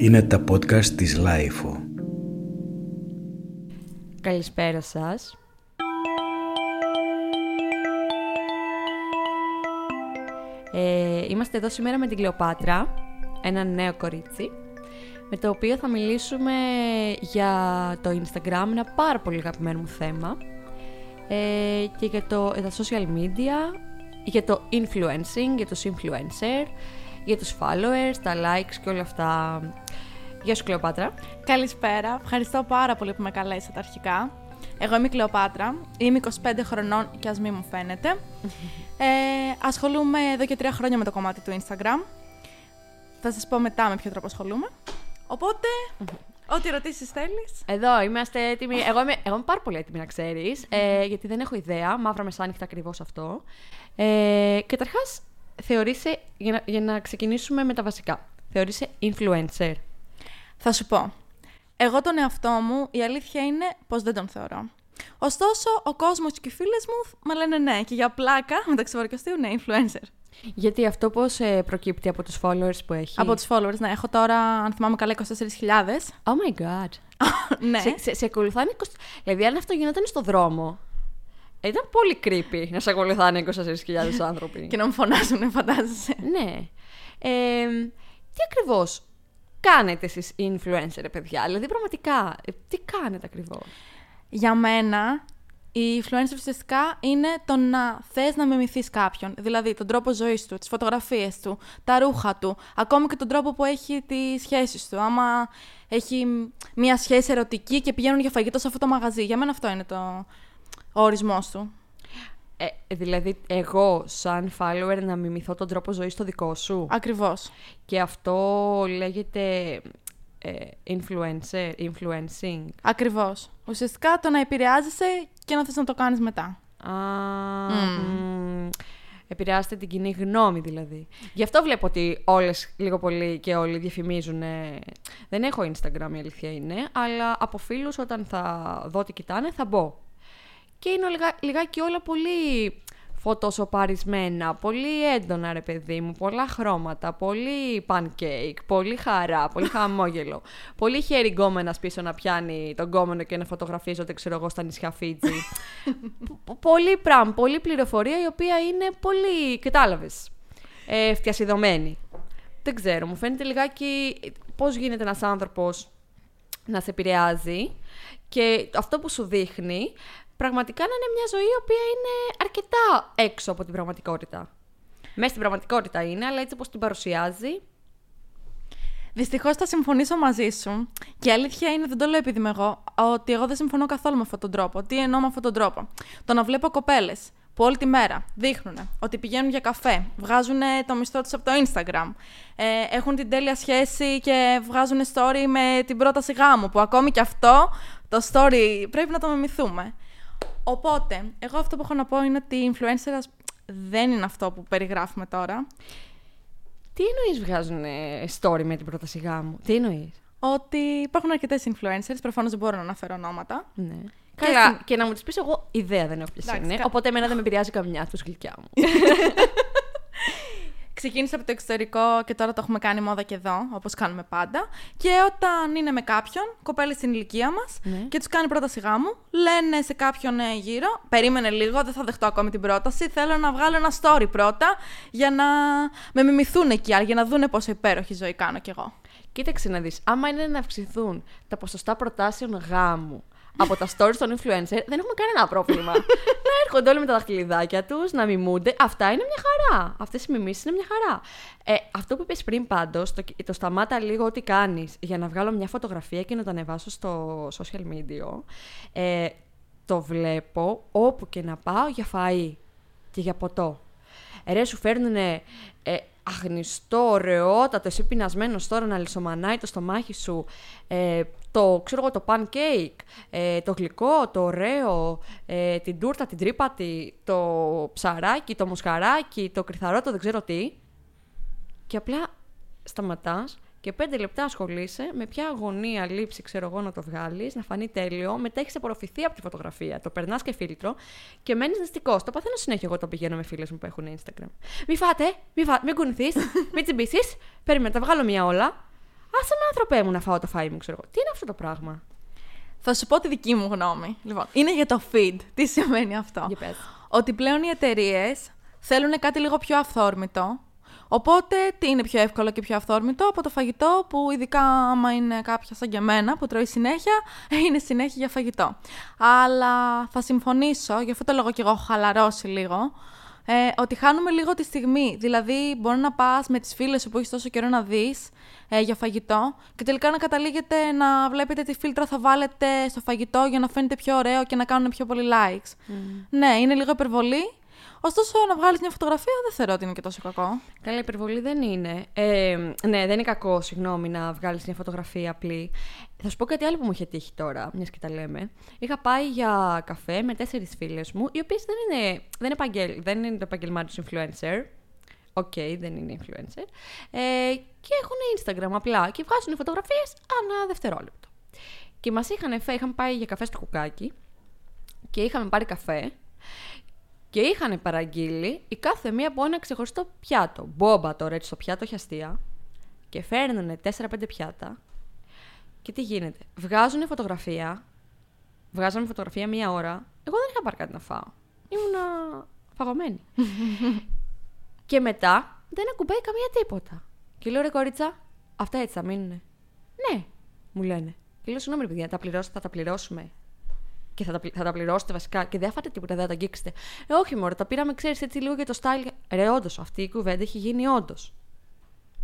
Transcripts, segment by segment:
Είναι τα podcast της LiFO. Καλησπέρα σας. Ε, είμαστε εδώ σήμερα με την Κλεοπάτρα, ένα νέο κορίτσι, με το οποίο θα μιλήσουμε για το Instagram, ένα πάρα πολύ αγαπημένο μου θέμα, ε, και για το, για τα social media, για το influencing, για τους influencer, για τους followers, τα likes και όλα αυτά. Γεια σου Κλεοπάτρα. Καλησπέρα. Ευχαριστώ πάρα πολύ που με καλέσατε αρχικά. Εγώ είμαι η Κλεοπάτρα. Είμαι 25 χρονών και ας μην μου φαίνεται. ε, ασχολούμαι εδώ και τρία χρόνια με το κομμάτι του Instagram. Θα σας πω μετά με ποιο τρόπο ασχολούμαι. Οπότε, ό,τι ερωτήσεις θέλεις. Εδώ είμαστε έτοιμοι. Εγώ είμαι, εγώ είμαι πάρα πολύ έτοιμη να ξέρεις, ε, γιατί δεν έχω ιδέα. Μαύρα μεσάνυχτα ακριβώς αυτό. Ε, Καταρχάς, θεωρείσαι, για να, για να ξεκινήσουμε με τα βασικά, θεωρείσαι influencer. Θα σου πω. Εγώ τον εαυτό μου, η αλήθεια είναι πως δεν τον θεωρώ. Ωστόσο, ο κόσμος και οι φίλες μου με λένε ναι και για πλάκα, μεταξύ βαρκαστήου, ναι, influencer. Γιατί αυτό πώς ε, προκύπτει από τους followers που έχει; Από τους followers, ναι. Έχω τώρα, αν θυμάμαι καλά, 24.000. Oh my god. ναι. Σε, σε, σε ακολουθάνε 20... Δηλαδή, αν αυτό γινόταν στο δρόμο, ήταν πολύ creepy να σε ακολουθάνε 24.000 άνθρωποι. και να μου φωνάζουν, φαντάζεσαι. ναι. Ε, τι ακριβώς κάνετε εσείς οι influencer, ρε παιδιά; Δηλαδή, πραγματικά, ε, τι κάνετε ακριβώς; Για μένα, οι influencer ουσιαστικά είναι το να θες να μιμηθείς κάποιον. Δηλαδή, τον τρόπο ζωής του, τις φωτογραφίες του, τα ρούχα του, ακόμη και τον τρόπο που έχει τις σχέσεις του. Άμα έχει μια σχέση ερωτική και πηγαίνουν για φαγητό σε αυτό το μαγαζί. Για μένα αυτό είναι το... ο ορισμός του. Ε, δηλαδή, εγώ, σαν follower, να μιμηθώ τον τρόπο ζωής στο δικό σου; Ακριβώς. Και αυτό λέγεται ε, influencer, influencing. Ακριβώς. Ουσιαστικά το να επηρεάζεσαι και να θες να το κάνεις μετά. Α, μ, επηρεάζεται την κοινή γνώμη δηλαδή. Γι' αυτό βλέπω ότι όλες λίγο πολύ και όλοι διαφημίζουν. ε, Δεν έχω Instagram η αλήθεια είναι, αλλά από φίλους όταν θα δω τι κοιτάνε θα μπω. Και είναι λιγά, λιγάκι όλα πολύ φωτοσοπαρισμένα, πολύ έντονα ρε παιδί μου, πολλά χρώματα, πολύ pancake, πολύ χαρά, πολύ χαμόγελο. πολύ χέρι γκόμενας πίσω να πιάνει τον γκόμενο και να φωτογραφίζονται, ξέρω εγώ, στα νησιά Φίτζη. Π- πολύ πράγμα, πολύ πληροφορία η οποία είναι πολύ, κατάλαβες, ε, φτιασιδωμένη. Δεν ξέρω, μου φαίνεται λιγάκι πώς γίνεται ένας άνθρωπος να σε επηρεάζει και αυτό που σου δείχνει πραγματικά να είναι μια ζωή η οποία είναι αρκετά έξω από την πραγματικότητα. Μέσα στην πραγματικότητα είναι, αλλά έτσι όπως την παρουσιάζει. Δυστυχώς θα συμφωνήσω μαζί σου. Και η αλήθεια είναι, δεν το λέω επειδή είμαι εγώ, ότι εγώ δεν συμφωνώ καθόλου με αυτόν τον τρόπο. Τι εννοώ με αυτόν τον τρόπο; Το να βλέπω κοπέλες που όλη τη μέρα δείχνουν ότι πηγαίνουν για καφέ, βγάζουν το μισθό τους από το Instagram, ε, έχουν την τέλεια σχέση και βγάζουν story με την πρόταση γάμου. Που ακόμη και αυτό το story πρέπει να το μιμηθούμε. Οπότε, εγώ αυτό που έχω να πω είναι ότι η influencer δεν είναι αυτό που περιγράφουμε τώρα. Τι εννοείς βγάζουν ε, story με την πρόταση γάμου; Τι εννοείς; Ότι υπάρχουν αρκετές influencers, προφανώς δεν μπορώ να αναφέρω ονόματα. Ναι. Και Καλά, στην- και να μου τις πεις, εγώ ιδέα δεν έχω ποιε Εντάξει, είναι. κα- Οπότε εμένα δεν με επηρεάζει καμιά τους γλυκιά μου. Ξεκίνησε από το εξωτερικό και τώρα το έχουμε κάνει μόδα και εδώ, όπως κάνουμε πάντα. Και όταν είναι με κάποιον, κοπέλες στην ηλικία μας, Ναι. και τους κάνει πρόταση γάμου, λένε σε κάποιον ε, γύρω, περίμενε λίγο, δεν θα δεχτώ ακόμη την πρόταση. Θέλω να βγάλω ένα story πρώτα για να με μιμηθούν εκεί, άλλοι, για να δούνε πόσο υπέροχη ζωή κάνω κι εγώ. Κοίταξε να δεις. Άμα είναι να αυξηθούν τα ποσοστά προτάσεων γάμου από τα stories των influencer, δεν έχουμε κανένα πρόβλημα. να έρχονται όλοι με τα δαχτυλιδάκια τους, να μιμούνται. Αυτά είναι μια χαρά. Αυτές οι μιμήσεις είναι μια χαρά. Ε, αυτό που είπες πριν πάντως, το, το σταμάτα λίγο ό,τι κάνεις για να βγάλω μια φωτογραφία και να το ανεβάσω στο social media. Ε, το βλέπω όπου και να πάω για φαΐ και για ποτό. Ε, ρε, σου φέρνουν ε, αγνιστό, ωραιότατο, εσύ πεινασμένος τώρα να λισομανάει το στομάχι σου, ε, το, ξέρω εγώ, το pancake, ε, το γλυκό, το ωραίο, ε, την τούρτα, την τρύπατη, το ψαράκι, το μοσχαράκι, το κρυθαρό, το δεν ξέρω τι. Και απλά σταματάς και πέντε λεπτά ασχολείσαι με ποια αγωνία λήψη, ξέρω εγώ, να το βγάλεις, να φανεί τέλειο. Μετά έχεις απορροφηθεί από τη φωτογραφία. Το περνάς και φίλτρο και μένεις νηστικός. Το παθαίνω συνέχεια εγώ το πηγαίνω με φίλες μου που έχουν Instagram. Μη φάτε, μη, φά... μην κουνηθείς, μην τσιμπήσει. Περίμενε, τα βγάλω μία όλα. Άσε με άνθρωπέ μου να φάω το φάι μου, ξέρω εγώ. Τι είναι αυτό το πράγμα; Θα σου πω τη δική μου γνώμη. Λοιπόν, είναι για το feed. Τι σημαίνει αυτό; Για πες. Ότι πλέον οι εταιρείες θέλουν κάτι λίγο πιο αυθόρμητο. Οπότε, τι είναι πιο εύκολο και πιο αυθόρμητο από το φαγητό που ειδικά άμα είναι κάποια σαν και εμένα που τρώει συνέχεια, είναι συνέχεια για φαγητό. Αλλά θα συμφωνήσω, γι' αυτό το λόγο και εγώ έχω χαλαρώσει λίγο, ε, ότι χάνουμε λίγο τη στιγμή. Δηλαδή, μπορεί να πας με τις φίλες σου που έχεις τόσο καιρό να δεις ε, για φαγητό και τελικά να καταλήγετε να βλέπετε τι φίλτρα θα βάλετε στο φαγητό για να φαίνεται πιο ωραίο και να κάνουν πιο πολύ likes. Ναι, είναι λίγο υπερβολή. Ωστόσο, να βγάλεις μια φωτογραφία δεν θεωρώ ότι είναι και τόσο κακό. Καλά, υπερβολή δεν είναι. Ε, ναι, δεν είναι κακό, συγγνώμη, να βγάλεις μια φωτογραφία απλή. Θα σου πω κάτι άλλο που μου είχε τύχει τώρα, μιας και τα λέμε. Είχα πάει για καφέ με τέσσερις φίλες μου, οι οποίες δεν είναι, δεν, είναι επαγγελ, δεν είναι το επάγγελμά τους influencer. ΟΚ, δεν είναι influencer. Ε, και έχουν Instagram απλά και βγάζουν φωτογραφίες ανά δευτερόλεπτο. Και μας είχαν φέρει, είχαμε πάει για καφέ στο Κουκάκι και είχαμε πάρει καφέ και είχαν παραγγείλει η κάθε μία από ένα ξεχωριστό πιάτο. Μπόμπα τώρα έτσι στο πιάτο, έχει αστεία. Και φέρνουν 4-5 πιάτα. Και τι γίνεται. Βγάζουν φωτογραφία. Βγάζαμε φωτογραφία μία ώρα. Εγώ δεν είχα πάρει κάτι να φάω. Ήμουνα φαγωμένη. και μετά δεν ακουμπάει καμία τίποτα. Και λέω ρε κορίτσα, αυτά έτσι θα μείνουνε; Ναι, μου λένε. Και λέω συγγνώμη, ρε παιδιά, τα πληρώσ- θα τα πληρώσουμε και θα τα, πλη- θα τα πληρώσετε βασικά και δεν θα φάτε τίποτα, δεν θα τα αγγίξετε. Ε, όχι, μωρέ, τα πήραμε, ξέρεις έτσι λίγο για το style. Ρε, όντως, αυτή η κουβέντα έχει γίνει όντως.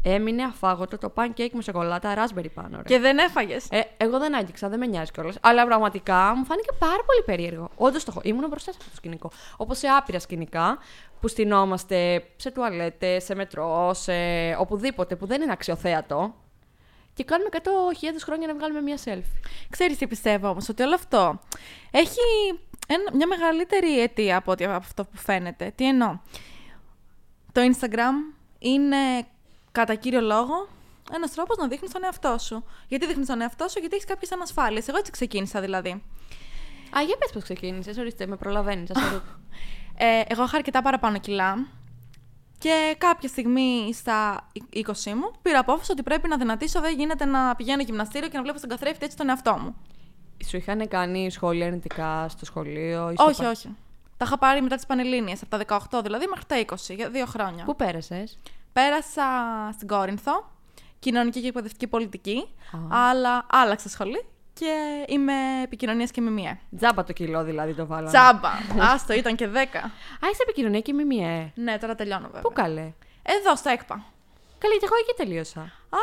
Έμεινε αφάγωτο το pancake με σοκολάτα raspberry πάνω. Ρε. Και δεν έφαγες. Ε, εγώ δεν άγγιξα, δεν με νοιάζει κιόλας. Αλλά πραγματικά μου φάνηκε πάρα πολύ περίεργο. Όντως το έχω. Ήμουν μπροστά σε αυτό το σκηνικό. Όπως σε άπειρα σκηνικά που στυνόμαστε σε τουαλέτες, σε μετρό, σε οπουδήποτε που δεν είναι αξιοθέατο. Και κάνουμε 100.000 χρόνια να βγάλουμε μία selfie. Ξέρεις τι πιστεύω όμως, ότι όλο αυτό έχει ένα- μια μεγαλύτερη αιτία από, ότι, από αυτό που φαίνεται. Τι εννοώ; Το Instagram είναι κατά κύριο λόγο ένας τρόπος να δείχνεις τον εαυτό σου. Γιατί δείχνεις τον εαυτό σου, γιατί έχεις κάποιες ανασφάλειες. Εγώ έτσι ξεκίνησα δηλαδή. Α, για πες πώς ξεκίνησες, ορίστε, με προλαβαίνεις. ας το- Ε, εγώ είχα αρκετά παραπάνω κιλά και κάποια στιγμή στα 20 μου πήρα απόφαση ότι πρέπει να δυνατήσω, δεν γίνεται να πηγαίνω γυμναστήριο και να βλέπω στον καθρέφτη έτσι τον εαυτό μου. Σου είχαν κάνει σχόλια αρνητικά στο σχολείο ή στο Όχι, πα- όχι. Τα είχα πάρει μετά τις Πανελλήνιες, από τα 18 δηλαδή μέχρι τα 20, για δύο χρόνια. Πού πέρασες; Πέρασα στην Κόρινθο, κοινωνική και εκπαιδευτική πολιτική, Α. αλλά άλλαξα σχολή και είμαι επικοινωνίας και μιμιέ. Τζάμπα το κιλό δηλαδή το βάλαμε. Τσάμπα! Άστο, ήταν και 10. Α, είσαι επικοινωνία και μιμιέ. Ναι, τώρα τελειώνω βέβαια. Πού καλέ. Εδώ, στο ΕΚΠΑ. Καλή, και εγώ εκεί τελείωσα. Α,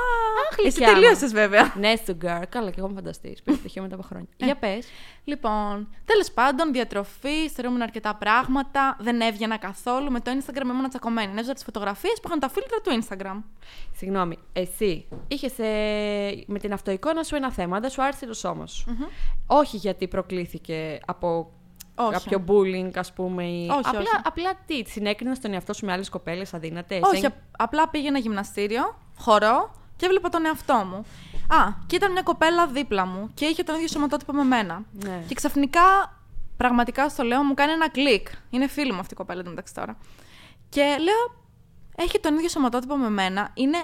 γλυκιά εσύ μου. τελείωσες βέβαια. ναι, στο girl. Καλά, και εγώ με φανταστεί. Πήρε πτυχίο μετά από χρόνια. Για πες. Λοιπόν, τέλος πάντων, διατροφή, στερούμουν αρκετά πράγματα. Δεν έβγαινα καθόλου. Με το Instagram ήμουν τσακωμένη. Έβγαζα τις φωτογραφίες που είχαν τα φίλτρα του Instagram. Συγγνώμη, εσύ είχες με την αυτοεικόνα σου ένα θέμα, δεν σου άρεσε το σώμα σου. Όχι γιατί προκλήθηκε από Όχι. κάποιο bullying, ας πούμε. Ή... Όχι, απλά, όχι. απλά τι, συνέκρινε τον εαυτό σου με άλλες κοπέλες αδύνατες. Όχι, απ- απλά πήγαινα γυμναστήριο, χορό και έβλεπα τον εαυτό μου. Α, και ήταν μια κοπέλα δίπλα μου και είχε τον ίδιο σωματότυπο με μένα. Ναι. Και ξαφνικά, πραγματικά στο λέω, μου κάνει ένα κλικ. Είναι φίλη μου αυτή η κοπέλα μεταξύ τώρα. Και λέω, έχει τον ίδιο σωματότυπο με μένα, είναι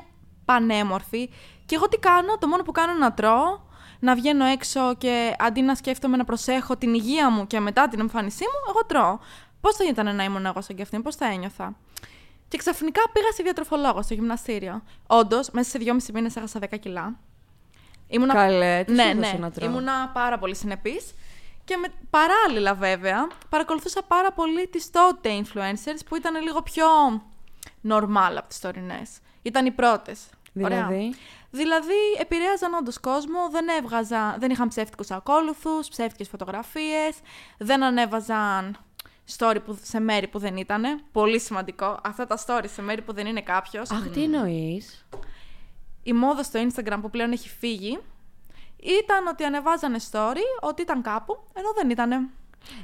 πανέμορφη. Και εγώ τι κάνω, το μόνο που κάνω είναι να τρώω, να βγαίνω έξω και αντί να σκέφτομαι να προσέχω την υγεία μου και μετά την εμφάνισή μου, εγώ τρώω. Πώς θα ήταν να ήμουν εγώ σαν και αυτήν, πώς θα ένιωθα; Και ξαφνικά πήγα σε διατροφολόγο στο γυμναστήριο. Όντως, μέσα σε δυόμιση μήνες έχασα 10 κιλά. Ήμουνα... Καλέ, τι ναι, σου έδωσε ναι. να τρώω; Ήμουνα πάρα πολύ συνεπής. Και με, παράλληλα, βέβαια, παρακολουθούσα πάρα πολύ τις τότε influencers που ήταν λίγο πιο normal από τις τωρινές. Ήταν οι πρώτες. Δηλαδή; Δηλαδή, επηρέαζαν όντως κόσμο, δεν έβγαζαν, δεν είχαν ψεύτικους ακόλουθους, ψεύτικες φωτογραφίες, δεν ανέβαζαν story που, σε μέρη που δεν ήταν. Πολύ σημαντικό. Αυτά τα story σε μέρη που δεν είναι κάποιος. Αχ, τι εννοείς. Η μόδα στο Instagram που πλέον έχει φύγει ήταν ότι ανεβάζανε story ότι ήταν κάπου, ενώ δεν ήτανε.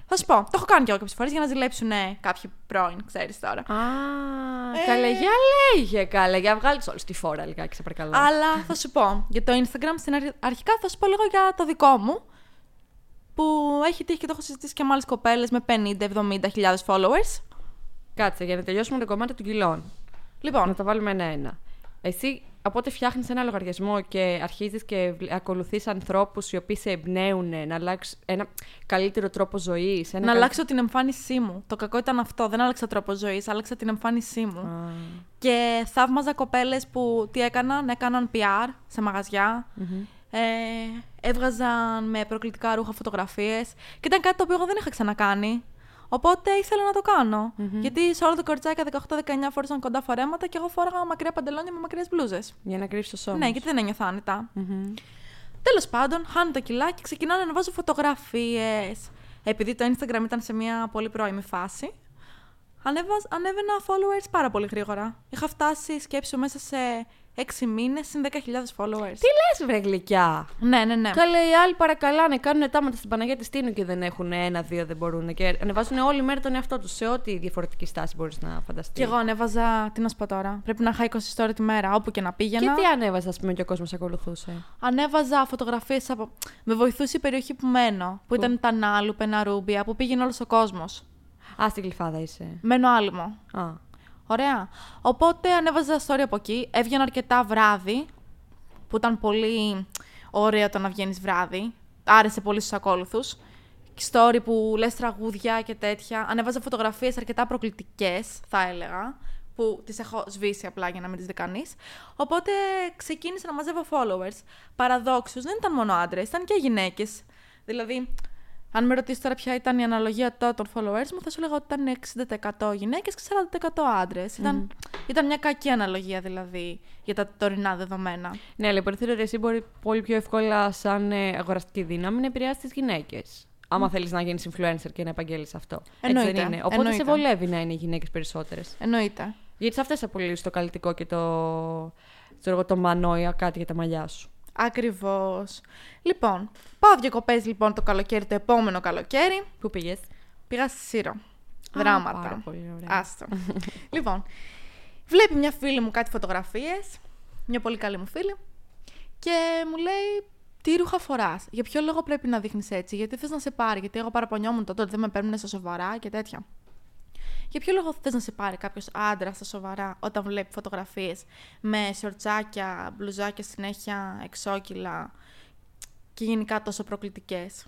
Θα σου πω, το έχω κάνει κι εγώ κάποιες φορές για να ζηλέψουν ε, κάποιοι πρώην, ξέρεις τώρα. Α, Ε. καλέ, για λέγε, καλέ, για βγάλεις όλη τη φόρα λιγάκι, σε παρακαλώ. Αλλά θα σου πω, για το Instagram στην αρχ- αρχικά θα σου πω λίγο για το δικό μου. Που έχει τύχει και το έχω συζητήσει και με άλλες κοπέλες με 50-70 χιλιάδες followers. Κάτσε, για να τελειώσουμε το κομμάτι των κιλών. Λοιπόν, Να τα βάλουμε ένα-ένα. Εσύ οπότε φτιάχνεις ένα λογαριασμό και αρχίζεις και ακολουθείς ανθρώπους οι οποίοι σε εμπνέουν να αλλάξει ένα καλύτερο τρόπο ζωής. Να αλλάξω την εμφάνισή μου. Το κακό ήταν αυτό. Δεν άλλαξα τρόπο ζωής, άλλαξα την εμφάνισή μου. Και θαύμαζα κοπέλες που τι έκαναν, έκαναν PR σε μαγαζια Ε, έβγαζαν με προκλητικά ρούχα φωτογραφίες. Και ήταν κάτι το οποίο εγώ δεν είχα ξανακάνει. Οπότε ήθελα να το κανω Γιατί σε όλα τα κοριτσάκια 18-19 φόρεσαν κοντά φορέματα και εγώ φόραγα μακριά παντελόνια με μακριές μπλούζες. Για να κρύψεις το σώμα. Ναι, γιατί δεν ένιωθα άνετα. Τέλος πάντων, χάνω τα κιλά και ξεκινάω να βάζω φωτογραφίες. Επειδή το Instagram ήταν σε μια πολύ πρώιμη φάση, ανέβαζ, ανέβαινα followers πάρα πολύ γρήγορα. Είχα φτάσει σκέψη μέσα σε Έξι μήνες συν 10.000 followers. Τι λες, βρε γλυκιά; Ναι, ναι, ναι. Καλέ, οι άλλοι παρακαλάνε, κάνουν τάματα στην Παναγία τη Τίνου και δεν έχουν ένα-δύο, δεν μπορούν. Και ανεβάζουν όλη μέρα τον εαυτό τους σε ό,τι διαφορετική στάση μπορείς να φανταστείς. Και εγώ ανέβαζα. Τι να σου πω τώρα. Πρέπει να είχα 20 story τη μέρα, όπου και να πήγαινα. Και τι ανέβαζα, ας πούμε, και ο κόσμος ακολουθούσε; Ανέβαζα φωτογραφίες από. Με βοηθούσε η περιοχή που μένω, που, που; ήταν τα Νάλου, Πεναρούμπια, που πήγαινε όλος ο κόσμος. Α, στην κλειφάδα είσαι. Μένω άλυμο. Α. Ωραία. Οπότε ανέβαζα story από εκεί. Έβγαινα αρκετά βράδυ, που ήταν πολύ ωραίο το να βγαίνεις βράδυ. Άρεσε πολύ στους ακόλουθους. Story που λες τραγούδια και τέτοια. Ανέβαζα φωτογραφίες αρκετά προκλητικές, θα έλεγα. Που τις έχω σβήσει απλά για να μην τις δει κανείς. Οπότε ξεκίνησα να μαζεύω followers. Παραδόξως δεν ήταν μόνο άντρες, ήταν και γυναίκες. Δηλαδή, αν με ρωτήσεις τώρα ποια ήταν η αναλογία τότε των followers μου, θα σου λέγα ότι ήταν 60% γυναίκες και 40% άντρες. Ήταν, ήταν μια κακή αναλογία δηλαδή για τα τωρινά δεδομένα. Ναι, αλλά υποτίθεται ότι εσύ μπορεί πολύ πιο εύκολα, σαν ε, αγοραστική δύναμη, να επηρεάσεις τις γυναίκες. Άμα mm. θέλεις να γίνεις influencer και να επαγγέλεις αυτό. Εννοείται. Έτσι δεν είναι. Οπότε Εννοείται. σε βολεύει να είναι οι γυναίκες περισσότερες. Εννοείται. Γιατί σε αυτές απολύτω το καλλιτικό και το, το, το μανόια κάτι για τα μαλλιά σου. Ακριβώς. Λοιπόν, πάω διακοπές λοιπόν το καλοκαίρι, το επόμενο καλοκαίρι. Πού πήγες, Πήγα στη Σύρο. Δράματα. Πάρα πολύ ωραία. Άστο. λοιπόν, βλέπει μια φίλη μου κάτι φωτογραφίες. Μια πολύ καλή μου φίλη. Και μου λέει, τι ρούχα φοράς; Για ποιο λόγο πρέπει να δείχνεις έτσι, Γιατί θες να σε πάρει; Γιατί εγώ παραπονιόμουν τότε ότι δεν με παίρνουν στα σοβαρά και τέτοια. Για ποιο λόγο θες να σε πάρει κάποιος άντρα στα σοβαρά όταν βλέπει φωτογραφίες με σορτσάκια, μπλουζάκια συνέχεια, εξώκυλα και γενικά τόσο προκλητικές;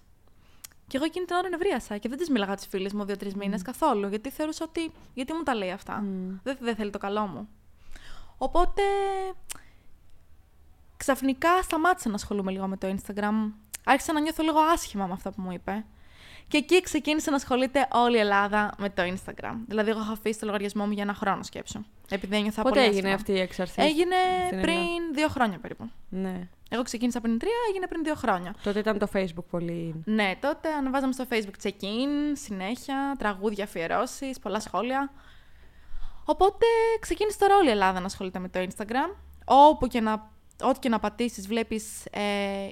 Και εγώ εκείνη την ώρα νευρίασα και δεν τη μίλαγα τις φίλες μου δύο-τρεις mm. μήνες καθόλου. Γιατί θεωρούσα ότι. Γιατί μου τα λέει αυτά. Mm. Δεν, δεν θέλει το καλό μου. Οπότε. Ξαφνικά σταμάτησα να ασχολούμαι λίγο με το Instagram. Άρχισα να νιώθω λίγο άσχημα με αυτά που μου είπε. Και εκεί ξεκίνησε να ασχολείται όλη η Ελλάδα με το Instagram. Δηλαδή, εγώ έχω αφήσει το λογαριασμό μου για ένα χρόνο σκέψω. Επειδή ένιωθα Πότε πολύ έγινε αυτή η εξαρθή. Έγινε πριν δύο χρόνια περίπου. Ναι. Εγώ ξεκίνησα πριν τρία, έγινε πριν δύο χρόνια. Τότε ήταν το Facebook πολύ. Ναι, τότε ανεβάζαμε στο Facebook check-in, συνέχεια, τραγούδια, αφιερώσεις, πολλά σχόλια. Οπότε ξεκίνησε τώρα όλη η Ελλάδα να ασχολείται με το Instagram. Όπου και να ό,τι και να πατήσεις, βλέπεις ε,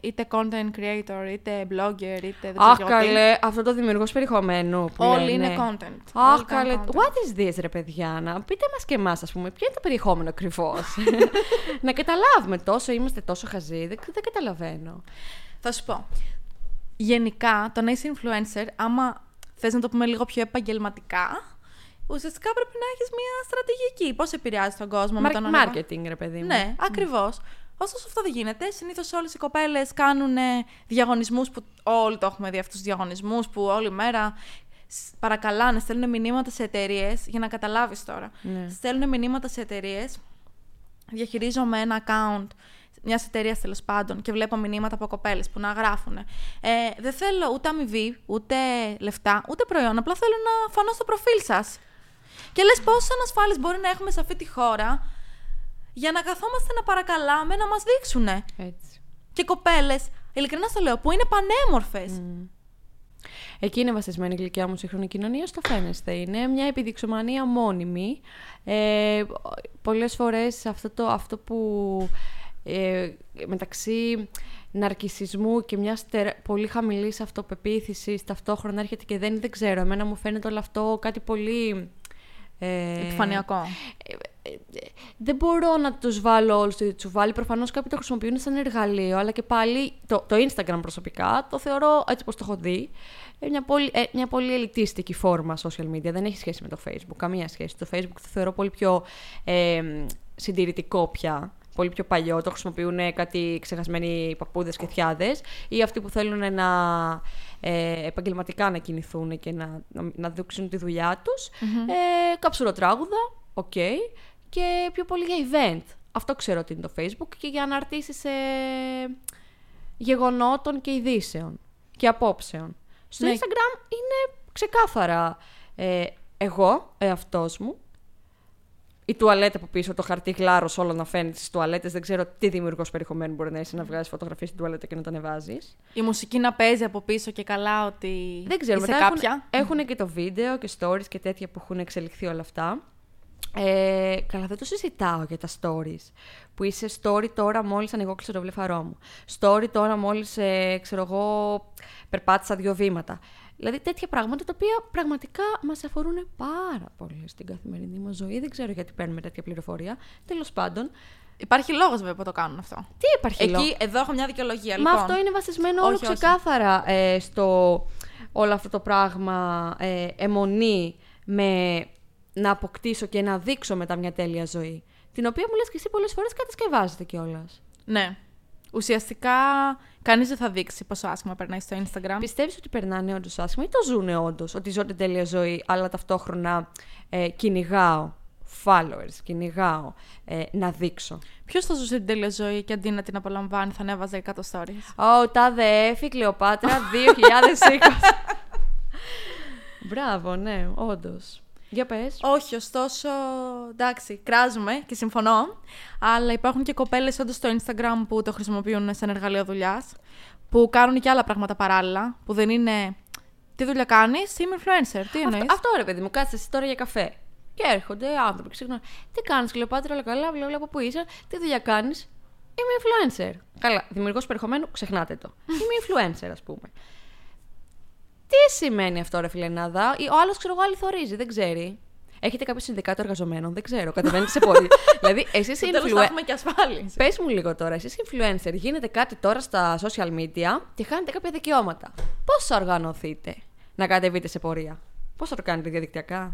είτε content creator, είτε blogger, είτε δεν Αχ, καλέ, αυτό το δημιουργό περιεχομένου. Που Όλοι είναι content. Αχ, καλέ. What is this, ρε παιδιά, να πείτε μας και εμάς, ας πούμε, ποιο είναι το περιεχόμενο ακριβώς. να καταλάβουμε τόσο, είμαστε τόσο χαζοί, δεν, δεν καταλαβαίνω. Θα σου πω. Γενικά, το να είσαι influencer, άμα θες να το πούμε λίγο πιο επαγγελματικά, ουσιαστικά πρέπει να έχεις μια στρατηγική. Πώς επηρεάζει τον κόσμο με τον Marketing, ρε παιδί μου. Ναι, ακριβώς. Ωστόσο αυτό δεν γίνεται. Συνήθως όλες οι κοπέλες κάνουν διαγωνισμούς που όλοι το έχουμε δει αυτούς τους διαγωνισμούς που όλη μέρα παρακαλάνε, στέλνουν μηνύματα σε εταιρείες. Για να καταλάβεις τώρα. Ναι. Στέλνουν μηνύματα σε εταιρείες. Διαχειρίζομαι ένα account μιας εταιρείας τέλος πάντων και βλέπω μηνύματα από κοπέλες που να γράφουν. Ε, δεν θέλω ούτε αμοιβή, ούτε λεφτά, ούτε προϊόν. Απλά θέλω να φανώ στο προφίλ σας. Και λες πόσε ανασφάλειε μπορεί να έχουμε σε αυτή τη χώρα για να καθόμαστε να παρακαλάμε να μας δείξουν. Έτσι. Και κοπέλες, ειλικρινά το λέω, που είναι πανέμορφες. Mm. Εκεί είναι βασισμένη η γλυκιά μου σύγχρονη κοινωνία, στο φαίνεστε. Είναι μια επιδειξομανία μόνιμη. Ε, πολλές φορές αυτό, το, αυτό που ε, μεταξύ ναρκισισμού και μια πολύ χαμηλής αυτοπεποίθησης ταυτόχρονα έρχεται και δεν, δεν ξέρω. Εμένα μου φαίνεται όλο αυτό κάτι πολύ ε, Επιφανειακό. Ε, ε, δεν μπορώ να τους βάλω όλους στο τσουβάλι. Προφανώς κάποιοι το χρησιμοποιούν σαν εργαλείο, αλλά και πάλι το, το Instagram προσωπικά το θεωρώ, έτσι πως το έχω δει, μια πολύ, μια πολύ ελιτίστικη φόρμα social media. Δεν έχει σχέση με το Facebook, καμία σχέση. Το Facebook το θεωρώ πολύ πιο ε, συντηρητικό πια πολύ πιο παλιό, το χρησιμοποιούν κάτι ξεχασμένοι παππούδες και θειάδες ή αυτοί που θέλουν να ε, επαγγελματικά να κινηθούν και να, να, να δείξουν τη δουλειά τους. Ε, καψουροτράγουδα, ΟΚ. Και πιο πολύ για event. Αυτό ξέρω ότι είναι το Facebook και για αναρτήσεις ε, γεγονότων και ειδήσεων και απόψεων. Στο Ναι. Instagram είναι ξεκάθαρα ε, εγώ, εαυτός μου, η τουαλέτα από πίσω, το χαρτί γλάρος όλο να φαίνεται στις τουαλέτες. Δεν ξέρω τι δημιουργός περιεχομένου μπορεί να είσαι να βγάζει φωτογραφίες στην τουαλέτα και να τα ανεβάζεις. Η μουσική να παίζει από πίσω και καλά ότι Δεν ξέρω. είσαι Μετά κάποια. Έχουν, έχουν και το βίντεο και stories και τέτοια που έχουν εξελιχθεί όλα αυτά. Ε, καλά, δεν το συζητάω για τα stories. Που είσαι story τώρα μόλις ανοιγόκλεισε το βλεφαρό μου. Story τώρα μόλις, ε, ξέρω εγώ, περπάτησα δύο βήματα. Δηλαδή τέτοια πράγματα τα οποία πραγματικά μας αφορούν πάρα πολύ στην καθημερινή μας ζωή. Δεν ξέρω γιατί παίρνουμε τέτοια πληροφορία. Τέλος πάντων, Υπάρχει λόγος βέβαια που το κάνουν αυτό. τι υπάρχει λόγος; Εκεί, εδώ έχω μια δικαιολογία. Μα λοιπόν. αυτό είναι βασισμένο όλο Όχι, όχι. ξεκάθαρα ε, στο όλο αυτό το πράγμα ε, αιμονή με να αποκτήσω και να δείξω μετά μια τέλεια ζωή. Την οποία μου λες και εσύ πολλές φορές κατασκευάζεται κιόλας. Ναι. Ουσιαστικά, κανείς δεν θα δείξει πόσο άσχημα περνάει στο Instagram. Πιστεύεις ότι περνάνε όντως άσχημα ή το ζουνε όντως, ότι ζω την τέλεια ζωή, αλλά ταυτόχρονα ε, κυνηγάω followers, κυνηγάω ε, να δείξω. Ποιος θα ζούσε την τέλεια ζωή και αντί να την απολαμβάνει, θα ανέβαζε 100 stories; Ω, τάδε έφη, Κλεοπάτρα, 2020. Μπράβο, ναι, όντως. Για πες. Όχι, ωστόσο, εντάξει, κράζουμε και συμφωνώ. Αλλά υπάρχουν και κοπέλες όντως στο Instagram που το χρησιμοποιούν σαν εργαλείο δουλειάς. Που κάνουν και άλλα πράγματα παράλληλα. Που δεν είναι. Τι δουλειά κάνεις, είμαι influencer. Τι εννοείς; Αυτό, αυτό ρε παιδί μου, κάτσε εσύ τώρα για καφέ. Και έρχονται άνθρωποι και ξεχνάνε. Τι κάνεις, Κλεοπάτρα, όλα καλά, βλέπω από πού είσαι, τι δουλειά κάνεις; Είμαι influencer. Καλά, δημιουργός περιεχομένου, ξεχνάτε το. Είμαι influencer, ας πούμε. Τι σημαίνει αυτό, ρε φιλενάδα; Ή Ο άλλος, ξέρω εγώ, αληθορίζει, δεν ξέρει. Έχετε κάποιο συνδικάτο εργαζομένων, δεν ξέρω. Κατεβαίνετε σε πόδι. δηλαδή, εσείς οι Τέλος θα influencer. έχουμε και ασφάλιση. Πες μου λίγο τώρα, εσείς influencer, γίνεται κάτι τώρα στα social media και χάνετε κάποια δικαιώματα. Πώς θα οργανωθείτε να κατεβείτε σε πορεία, Πώς θα το κάνετε διαδικτυακά;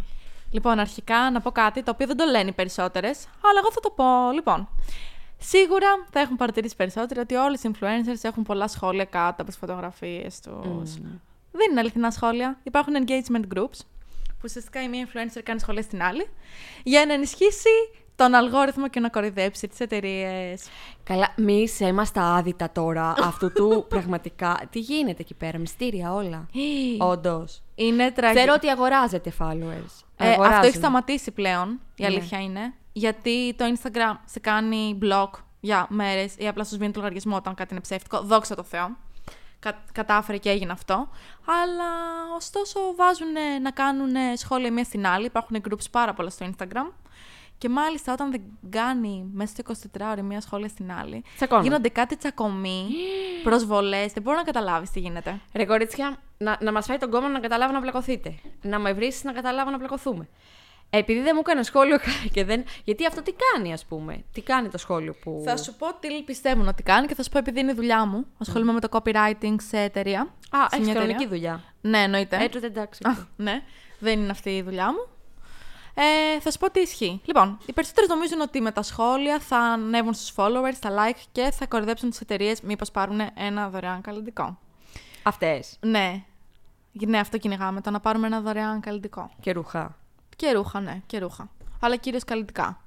Λοιπόν, αρχικά να πω κάτι το οποίο δεν το λένε οι περισσότερες, αλλά εγώ θα το πω. Λοιπόν, σίγουρα θα έχουν παρατηρήσει περισσότεροι ότι όλοι οι influencers έχουν πολλά σχόλια κάτω από τις φωτογραφίες τους. Δεν είναι αληθινά σχόλια. Υπάρχουν engagement groups, που ουσιαστικά η μία influencer κάνει σχόλια στην άλλη, για να ενισχύσει τον αλγόριθμο και να κορυδέψει τις εταιρείες. Καλά, μη σε είμαστε άδυτα τώρα αυτού του πραγματικά. Τι γίνεται εκεί πέρα, μυστήρια όλα. Όντως. Είναι τραγικό. Ξέρω ότι αγοράζετε followers. Ε, αυτό Αγοράζουν. έχει σταματήσει πλέον, η Ναι. αλήθεια είναι. Γιατί το Instagram σε κάνει block για μέρες ή απλά σου σβήνει το λογαριασμό όταν κάτι είναι ψεύτικο. Δόξα τω Θεώ. Κα, κατάφερε και έγινε αυτό. Αλλά ωστόσο βάζουν να κάνουν σχόλια μία στην άλλη. Υπάρχουν groups πάρα πολλά στο Instagram. Και μάλιστα όταν δεν κάνει μέσα στο 24 ώρο μία σχόλια στην άλλη, Τσακώνουν. γίνονται κάτι τσακωμοί, προσβολές. Δεν μπορώ να καταλάβεις τι γίνεται. Ρε κορίτσια, να, να μας φάει τον κόμμα να καταλάβω να πλακωθείτε. Να με βρεις να καταλάβω να πλακωθούμε. Επειδή δεν μου έκανε σχόλιο και δεν. Γιατί αυτό τι κάνει, ας πούμε; Τι κάνει το σχόλιο που. Θα σου πω τι πιστεύουν ότι κάνει και θα σου πω επειδή είναι η δουλειά μου. Ασχολούμαι με το copywriting σε εταιρεία. Α, σε έχεις μια κανονική εταιρεία. δουλειά. Ναι, εννοείται. Ε, τότε εντάξει. Α, ναι, δεν είναι αυτή η δουλειά μου. Ε, θα σου πω τι ισχύει. Λοιπόν, οι περισσότεροι νομίζουν ότι με τα σχόλια θα ανέβουν στους followers, τα like και θα κορυδέψουν τις εταιρείες μήπως πάρουν ένα δωρεάν καλλιτικό. Αυτές. Ναι. Ναι, αυτό κυνηγάμε. Το να πάρουμε ένα δωρεάν καλλιτικό. Και ρούχα. Και ρούχα, ναι, και ρούχα. Αλλά κυρίως καλλιτικά.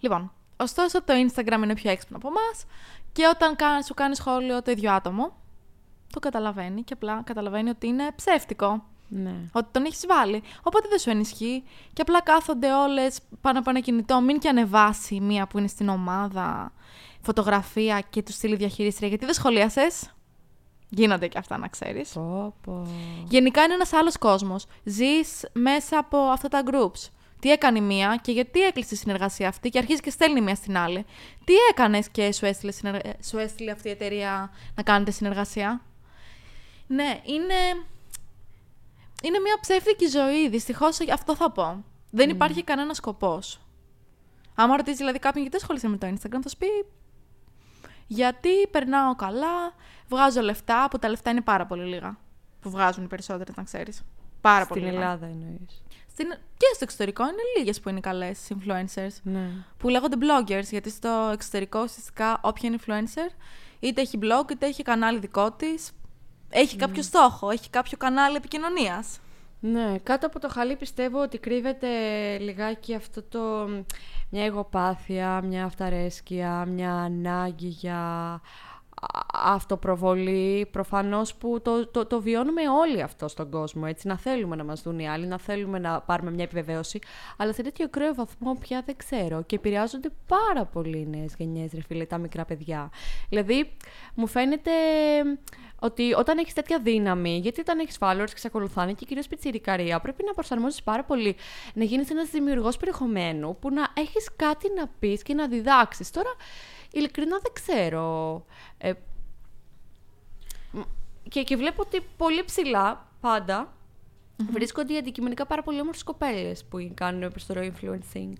Λοιπόν, ωστόσο το Instagram είναι πιο έξυπνο από εμάς και όταν κα- σου κάνει σχόλιο το ίδιο άτομο, το καταλαβαίνει και απλά καταλαβαίνει ότι είναι ψεύτικο. Ναι. Ότι τον έχεις βάλει. Οπότε δεν σου ενισχύει. Και απλά κάθονται όλες πάνω από ένα κινητό. Μην και ανεβάσει μία που είναι στην ομάδα φωτογραφία και τους στείλει διαχειρίστρια. Γιατί δεν σχολίασες. Γίνονται και αυτά, να ξέρεις. Πω, πω. Γενικά είναι ένας άλλος κόσμος. Ζεις μέσα από αυτά τα groups. Τι έκανε η μία και γιατί έκλεισε η συνεργασία αυτή και αρχίζει και στέλνει μία στην άλλη. Τι έκανες και σου έστειλε, συνεργα- σου έστειλε αυτή η εταιρεία να κάνετε συνεργασία; Ναι, είναι. Είναι μια ψεύτικη ζωή. Δυστυχώς αυτό θα πω. Δεν υπάρχει κανένας σκοπός. Άμα ρωτήσεις δηλαδή κάποιον γιατί ασχολείσαι με το Instagram, θα σου πει γιατί περνάω καλά, βγάζω λεφτά, που τα λεφτά είναι πάρα πολύ λίγα. Που βγάζουν οι περισσότερε, να ξέρεις. Πάρα πολύ Στην λίγα. Ελλάδα εννοείς. Στην... Και στο εξωτερικό είναι λίγες που είναι καλές influencers. Ναι. Που λέγονται bloggers, γιατί στο εξωτερικό ουσιαστικά όποια είναι influencer, είτε έχει blog, είτε έχει κανάλι δικό της. Έχει κάποιο στόχο, έχει κάποιο κανάλι επικοινωνίας. Ναι, κάτω από το χαλί πιστεύω ότι κρύβεται λιγάκι αυτό το... μια εγωπάθεια, μια αυταρέσκεια, μια ανάγκη για α- αυτοπροβολή, προφανώς που το, το, το βιώνουμε όλοι αυτό στον κόσμο, έτσι, να θέλουμε να μας δουν οι άλλοι, να θέλουμε να πάρουμε μια επιβεβαίωση, αλλά σε τέτοιο κρέο βαθμό πια δεν ξέρω και επηρεάζονται πάρα πολύ οι νέες γενιές, ρε φίλε, τα μικρά παιδιά. Δηλαδή, μου φαίνεται ότι όταν έχεις τέτοια δύναμη, γιατί όταν έχεις followers και σε ακολουθάνε και κυρίως πιτσιρικαρία, πρέπει να προσαρμόζεις πάρα πολύ, να γίνεις ένας δημιουργός περιεχομένου, που να έχεις κάτι να πεις και να διδάξεις. Τώρα, ειλικρινά δεν ξέρω. Ε, μ, και, και βλέπω ότι πολύ ψηλά, πάντα, βρίσκονται οι αντικειμενικά πάρα πολύ όμορφες κοπέλες που κάνουν προς το influencing.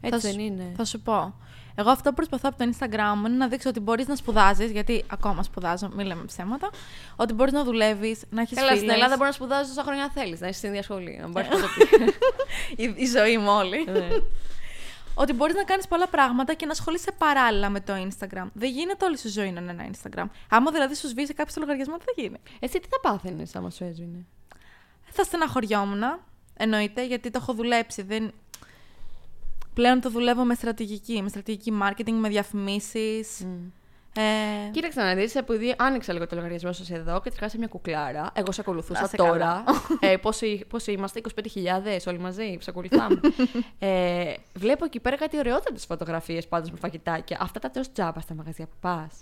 Έτσι θα δεν σου, είναι; Θα σου πω. Εγώ αυτό που προσπαθώ από το Instagram μου είναι να δείξω ότι μπορείς να σπουδάζεις, γιατί ακόμα σπουδάζω, μην λέμε ψέματα. Ότι μπορείς να δουλεύεις, να έχεις Καλά, στην Ελλάδα μπορείς να σπουδάζεις όσα χρόνια θέλεις, να είσαι στην ίδια σχολή. Να μπορείς να το πεις. η, η ζωή μου όλη. Ναι. ότι μπορείς να κάνεις πολλά πράγματα και να ασχολείσαι παράλληλα με το Instagram. Δεν γίνεται όλη σου ζωή να είναι ένα Instagram. Άμα δηλαδή σου σβήσει κάποιος το λογαριασμό, δεν θα γίνει. Εσύ τι θα πάθαινες άμα σου έσβηνε; Θα στεναχωριόμουν, εννοείται, γιατί το έχω δουλέψει. Δεν... Πλέον το δουλεύω με στρατηγική, με στρατηγική marketing, με διαφημίσεις. Ε, Κοίταξε να δεις, επειδή άνοιξα λίγο το λογαριασμό σας εδώ και τρεχάσε μια κουκλάρα. Εγώ σε ακολουθούσα Να σε τώρα. καλά. ε, πόσοι, πόσοι είμαστε, 25.000 όλοι μαζί, σε ακολουθάμε. ε, βλέπω εκεί πέρα κάτι ωραιότατες φωτογραφίες πάντως με φαγητάκια. Αυτά τα τρως τζάμπας στα μαγαζιά που πας.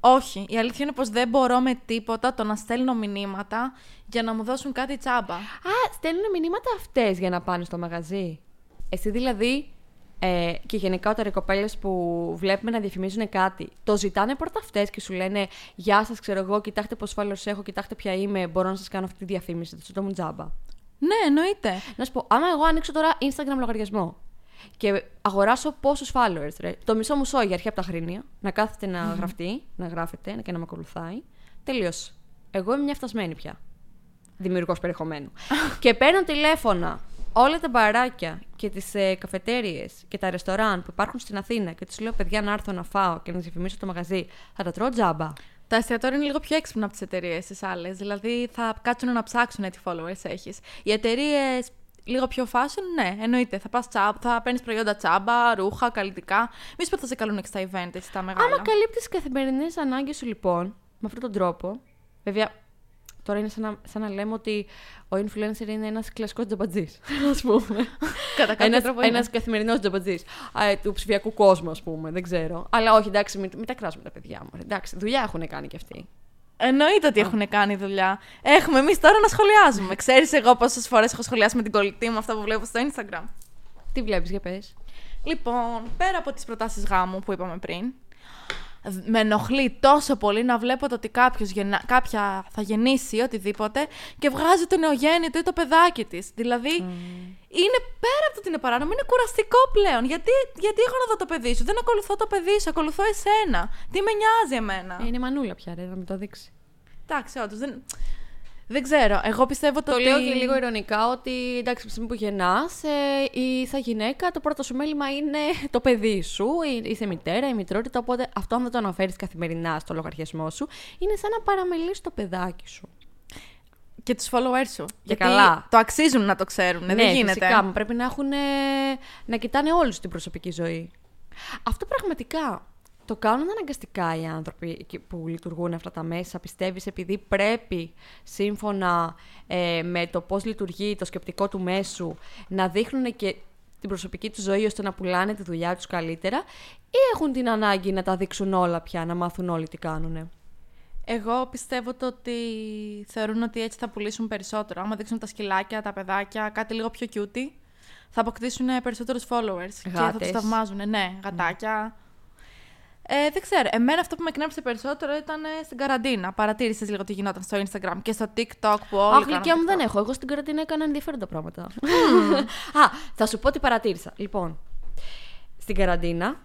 όχι, η αλήθεια είναι πως δεν μπορώ με τίποτα το να στέλνω μηνύματα για να μου δώσουν κάτι τσάμπα. Α, στέλνουν μηνύματα αυτές για να πάνε στο μαγαζί. Εσύ δηλαδή. Ε, και γενικότερα οι κοπέλες που βλέπουμε να διαφημίζουν κάτι, το ζητάνε πρώτα αυτέ και σου λένε Γεια σας, ξέρω εγώ, κοιτάξτε πώ followers έχω, κοιτάξτε ποια είμαι, μπορώ να σας κάνω αυτή τη διαφήμιση. Το μου τζάμπα. Ναι, εννοείται. Να σου πω, άμα εγώ ανοίξω τώρα Instagram λογαριασμό και αγοράσω πόσους followers, ρε, το μισό μου σόγια αρχή από τα χρήνια, να κάθεται να γραφτεί, να γράφεται και να με ακολουθάει. Τελείωσε. Εγώ είμαι μια φτασμένη πια. Δημιουργός περιεχομένου. και παίρνω τηλέφωνα όλα τα μπαράκια και τις ε, καφετέρειε και τα ρεστοράν που υπάρχουν στην Αθήνα και τους λέω: Παιδιά, να έρθω να φάω και να διαφημίσω το μαγαζί. Θα τα τρώω τζάμπα. Τα εστιατόρια είναι λίγο πιο έξυπνα από τις εταιρείες τι άλλες. Δηλαδή θα κάτσουν να ψάξουν τι followers έχεις. Οι εταιρείες λίγο πιο fashion, ναι, εννοείται. Θα, πας τσάμπ, θα παίρνεις προϊόντα τσάμπα, ρούχα, καλλιτικά. Μη σου θα σε καλούν και στα event, έτσι, τα μεγάλα. Άμα καλύπτεις τι καθημερινές ανάγκες σου, λοιπόν, με αυτόν τον τρόπο. Βέβαια, τώρα είναι σαν να, σαν να λέμε ότι ο influencer είναι ένας κλασικός τζαμπατζής. Α πούμε. Κατά κάποιο Ένας, τρόπο είναι. ένας καθημερινός τζαμπατζής. Του ψηφιακού κόσμου, ας πούμε. Δεν ξέρω. Αλλά όχι, εντάξει, μην, μην τα κράσουμε τα παιδιά μου. ρε. Εντάξει, δουλειά έχουν κάνει κι αυτοί. Εννοείται ότι έχουν κάνει δουλειά. Έχουμε εμείς τώρα να σχολιάζουμε. Ξέρεις εγώ πόσες φορές έχω σχολιάσει με την κολλητή μου αυτά που βλέπω στο Instagram. Τι βλέπεις, για πες. Λοιπόν, πέρα από τις προτάσεις γάμου που είπαμε πριν, με ενοχλεί τόσο πολύ να βλέπω το ότι κάποιος γεννα... κάποια θα γεννήσει οτιδήποτε και βγάζει το νεογέννητο ή το παιδάκι της. Δηλαδή, είναι πέρα από το ότι είναι παράνομο, είναι κουραστικό πλέον. Γιατί, γιατί έχω να δω το παιδί σου, δεν ακολουθώ το παιδί σου, ακολουθώ εσένα. Τι με νοιάζει εμένα; Ε, είναι μανούλα πια, ρε, να με το δείξει. Εντάξει, όντως, δεν... δεν ξέρω. Εγώ πιστεύω το, Το ότι... λέω και λίγο ηρωνικά ότι εντάξει, από τη στιγμή που γεννάς, ε, ή σαν γυναίκα, το πρώτο σου μέλημα είναι το παιδί σου, ή- είσαι μητέρα, η μητρότητα. Οπότε αυτό, αν δεν το αναφέρεις καθημερινά στο λογαριασμό σου, είναι σαν να παραμελείς το παιδάκι σου. Και τους followers σου. Γιατί καλά. το αξίζουν να το ξέρουν, δεν γίνεται. Φυσικά, μα πρέπει να, έχουν, ε, να κοιτάνε όλους την προσωπική ζωή. Αυτό πραγματικά το κάνουν αναγκαστικά οι άνθρωποι εκεί που λειτουργούν αυτά τα μέσα. Πιστεύεις επειδή πρέπει σύμφωνα ε, με το πώς λειτουργεί το σκεπτικό του μέσου να δείχνουν και την προσωπική τους ζωή ώστε να πουλάνε τη δουλειά τους καλύτερα ή έχουν την ανάγκη να τα δείξουν όλα πια, να μάθουν όλοι τι κάνουν. Εγώ πιστεύω το ότι θεωρούν ότι έτσι θα πουλήσουν περισσότερο. Άμα δείξουν τα σκυλάκια, τα παιδάκια, κάτι λίγο πιο cutie, θα αποκτήσουν περισσότερους followers. Και θα Γάτες. τους θαυμάζουν. Ναι, γατάκια. Ε, δεν ξέρω. Εμένα αυτό που με εκνεύρισε περισσότερο ήταν ε, στην καραντίνα. Παρατήρησες λίγο τι γινόταν στο Instagram και στο TikTok που όλοι. Αχ, κάνουν γλυκιά μου δεν TikTok. έχω. Εγώ στην καραντίνα έκανα ενδιαφέροντα πράγματα. Α, θα σου πω τι παρατήρησα. Λοιπόν, στην καραντίνα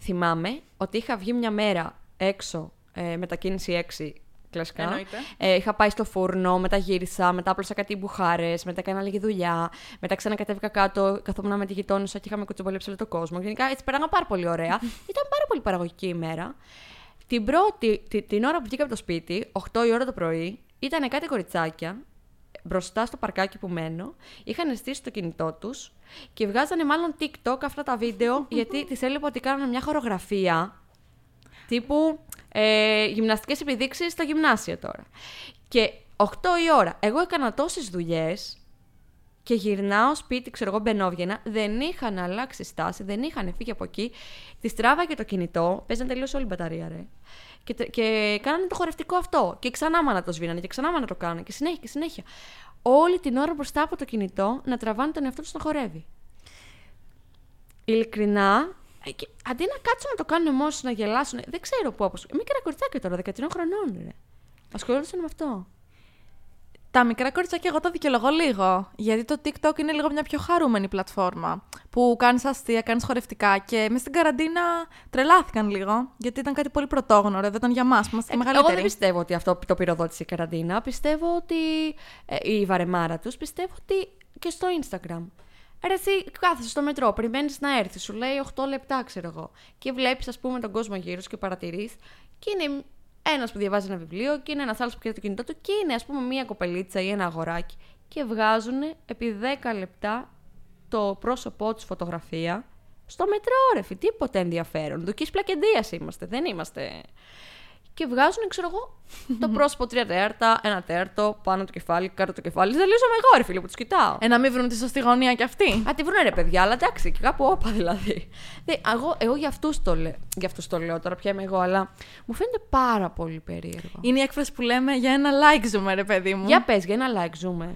θυμάμαι ότι είχα βγει μια μέρα έξω ε, μετακίνηση 6 κλασικά. Εννοείται. Ε, είχα πάει στο φούρνο, μετά γύρισα, μετά απλώσα κάτι μπουχάρες, μετά έκανα λίγη δουλειά, μετά ξανακατέβηκα κάτω, καθόμουν με τη γειτόνισσα και είχαμε κουτσομπολέψει όλο τον κόσμο. Γενικά έτσι πέραγα πάρα πολύ ωραία. Ήταν πάρα πολύ παραγωγική ημέρα. Την πρώτη, τη- την ώρα που βγήκα από το σπίτι, 8 η ώρα το πρωί, ήταν κάτι κοριτσάκια μπροστά στο παρκάκι που μένω, είχαν στήσει το κινητό τους και βγάζανε μάλλον TikTok αυτά τα βίντεο, γιατί τι έλειπα ότι κάνανε μια χορογραφία τύπου ε, γυμναστικές επιδείξεις στα γυμνάσια τώρα. Και 8 η ώρα, εγώ έκανα τόσες δουλειές και γυρνάω σπίτι, ξέρω εγώ, μπαινόβγαινα, δεν είχαν αλλάξει στάση, δεν είχαν φύγει από εκεί. Τη τράβαγε το κινητό, παίζανε τελείως όλη η μπαταρία, ρε. Και, τε- και κάνανε το χορευτικό αυτό. Και ξανά μα να το σβήνανε και ξανά μα να το κάνανε. Και συνέχεια και συνέχεια. Όλη την ώρα μπροστά από το κινητό να τραβάνε τον εαυτό τους να χορεύει. Ειλικρινά, ε, και αντί να κάτσουν να το κάνουν μόνοι να γελάσουν, δεν ξέρω πού όπως... Μικρά κοριτσάκια τώρα, 13 χρονών, ρε. Ασχολούνται με αυτό. Τα μικρά κοριτσάκια εγώ τα δικαιολογώ λίγο. Γιατί το TikTok είναι λίγο μια πιο χαρούμενη πλατφόρμα. Που κάνεις αστεία, κάνεις χορευτικά και μες στην καραντίνα τρελάθηκαν λίγο. Γιατί ήταν κάτι πολύ πρωτόγνωρο, δεν ήταν για μας που είμαστε Ε, μεγαλύτεροι. Εγώ δεν πιστεύω ότι αυτό το πυροδότησε η καραντίνα. Πιστεύω ότι. ε, η βαρεμάρα τους, πιστεύω ότι και στο Instagram. Ρε, εσύ κάθεσαι στο μετρό, περιμένεις να έρθεις, σου λέει 8 λεπτά, ξέρω εγώ. Και βλέπεις, ας πούμε, τον κόσμο γύρω σου και παρατηρείς. Και είναι ένας που διαβάζει ένα βιβλίο, και είναι ένας άλλος που κοιτάει το κινητό του, και είναι, ας πούμε, μία κοπελίτσα ή ένα αγοράκι. Και βγάζουν επί 10 λεπτά το πρόσωπό τους φωτογραφία στο μετρό, ρε, φι, τίποτε ενδιαφέρον. Δουκής πλακεντίας είμαστε, δεν είμαστε και βγάζουν, ξέρω εγώ, το πρόσωπο τρία τέταρτα, ένα τέταρτο, πάνω το κεφάλι, κάτω το κεφάλι. Τελείωσαμε εγώ, ρε φίλε, που τους κοιτάω. Ε, να μην βρουν τη σωστή γωνία κι αυτοί. Α, τη βρούνε ρε παιδιά, αλλά εντάξει, και κάπου όπα δηλαδή. Δε, εγώ, εγώ για αυτούς το, λέ, για αυτούς το λέω, τώρα πια είμαι εγώ, αλλά μου φαίνεται πάρα πολύ περίεργο. Είναι η έκφραση που λέμε για ένα like ζούμε, ρε παιδί μου. Για πες, για ένα like ζούμε.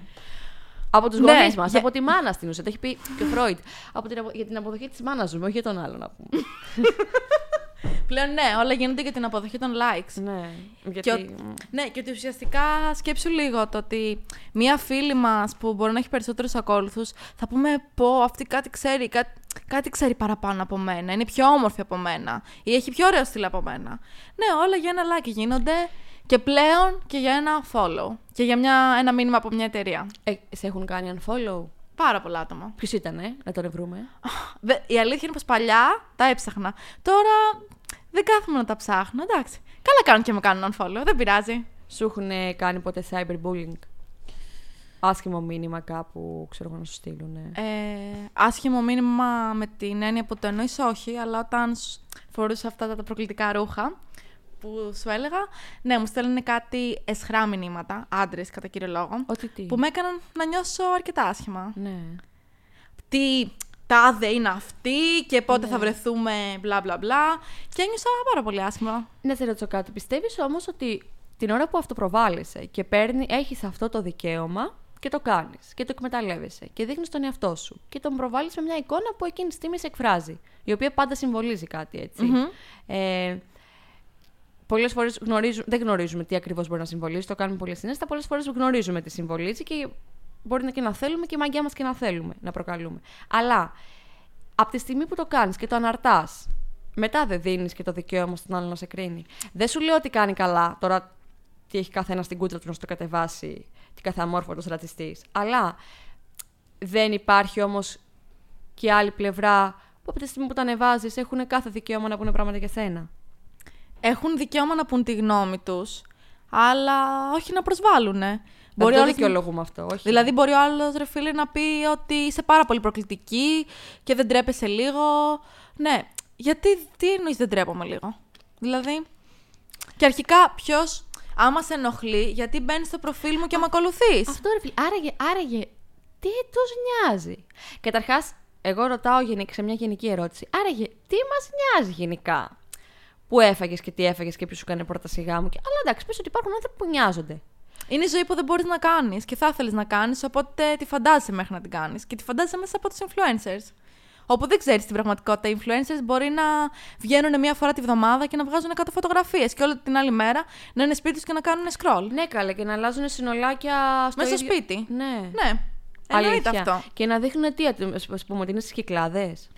Από τους Ναι, γονείς μας, για- από τη μάνα στην ουσία. Το έχει πει και ο Φρόιτ. Από την, απο- για την αποδοχή της μάνας ζούμε, όχι για τον άλλο να πούμε. Πλέον ναι, όλα γίνονται για την αποδοχή των likes. ναι, γιατί. Και ο- Ναι, και ότι ουσιαστικά σκέψου λίγο το ότι μία φίλη μας που μπορεί να έχει περισσότερους ακόλουθους θα πούμε πω αυτή κάτι ξέρει, κάτι, κάτι ξέρει παραπάνω από μένα, είναι πιο όμορφη από μένα ή έχει πιο ωραίο στυλ από μένα. Ναι, όλα για ένα like γίνονται και πλέον και για ένα follow και για μια, ένα μήνυμα από μια εταιρεία. Ε, σε έχουν κάνει unfollow; Πάρα πολλά άτομα. Ποιος ήταν, να τον βρούμε; Δε- Η αλήθεια είναι πως παλιά τα έψαχνα. Τώρα δεν κάθομαι να τα ψάχνω. Εντάξει. Καλά κάνουν και με κάνουν unfollow. Δεν πειράζει. Σου έχουν κάνει ποτέ cyberbullying; Άσχημο μήνυμα κάπου, ξέρω εγώ να σου στείλουν. Ε, άσχημο μήνυμα με την έννοια που το εννοείς όχι, αλλά όταν σ- φορούσα αυτά τα, τα προκλητικά ρούχα που σου έλεγα, ναι, μου στέλνουν κάτι εσχρά μηνύματα, άντρες κατά κύριο λόγο, Ότι τι; που με έκαναν να νιώσω αρκετά άσχημα. Ναι. Τι τάδε είναι αυτή και πότε θα βρεθούμε, μπλα μπλα μπλα. Και ένιωσα πάρα πολύ άσχημα. Να σε ρωτήσω κάτι. Πιστεύεις όμως ότι την ώρα που αυτοπροβάλλεσαι και παίρνει, έχεις αυτό το δικαίωμα και το κάνεις και το εκμεταλλεύεσαι και δείχνεις τον εαυτό σου και τον προβάλλεις με μια εικόνα που εκείνη τη στιγμή σε εκφράζει, η οποία πάντα συμβολίζει κάτι έτσι. Μμμ. Ε, Πολλές φορές δεν γνωρίζουμε τι ακριβώς μπορεί να συμβολίζει, το κάνουμε πολύ συνέστα. Πολλές φορές γνωρίζουμε τι συμβολίζει και μπορεί να και να θέλουμε και η μαγιά μας και να θέλουμε να προκαλούμε. Αλλά από τη στιγμή που το κάνεις και το αναρτάς, μετά δεν δίνεις και το δικαίωμα στον άλλο να σε κρίνει. Δεν σου λέω ότι κάνει καλά τώρα τι έχει καθένα στην κούτρα του να στο κατεβάσει, τι κάθε αμόρφωτος ρατσιστής. Αλλά δεν υπάρχει όμως και άλλη πλευρά που από τη στιγμή που τα ανεβάζεις έχουν κάθε δικαίωμα να πούνε πράγματα για σένα. Έχουν δικαίωμα να πούν τη γνώμη τους, αλλά όχι να προσβάλλουνε. Μπορεί δεν το άλλος να- δικαιολογούμε αυτό, όχι. Δηλαδή, μπορεί ο άλλος ρε φίλε να πει ότι είσαι πάρα πολύ προκλητική και δεν τρέπεσαι λίγο. Ναι, γιατί τι εννοείς δεν τρέπομαι λίγο; Δηλαδή. Και αρχικά, ποιος, άμα σε ενοχλεί, γιατί μπαίνεις στο προφίλ μου και με ακολουθείς; Αυτό ρε φίλε, άραγε, άραγε, τι τους νοιάζει; Καταρχάς, εγώ ρωτάω γενικά, σε μια γενική ερώτηση, άραγε, τι μας νοιάζει γενικά; Που έφαγες και τι έφαγες και ποιος σου κάνει πρώτα σιγά μου. Και... Αλλά εντάξει, πες ότι υπάρχουν άνθρωποι που νοιάζονται. Είναι η ζωή που δεν μπορείς να κάνεις και θα ήθελε να κάνεις, οπότε τη φαντάζεσαι μέχρι να την κάνεις. Και τη φαντάζεσαι μέσα από τους influencers. Όπου δεν ξέρεις την πραγματικότητα. Οι influencers μπορεί να βγαίνουν μία φορά τη βδομάδα και να βγάζουν 100 φωτογραφίες και όλη την άλλη μέρα να είναι σπίτι τους και να κάνουν scroll. Ναι, καλά, και να αλλάζουν συνολάκια στο Μέσα στο ίδιο- σπίτι. Ναι. Ναι. Εννοείται Αλήθεια. αυτό. Και να δείχνουν τι, ας πούμε, ότι είναι στις κυκλάδες.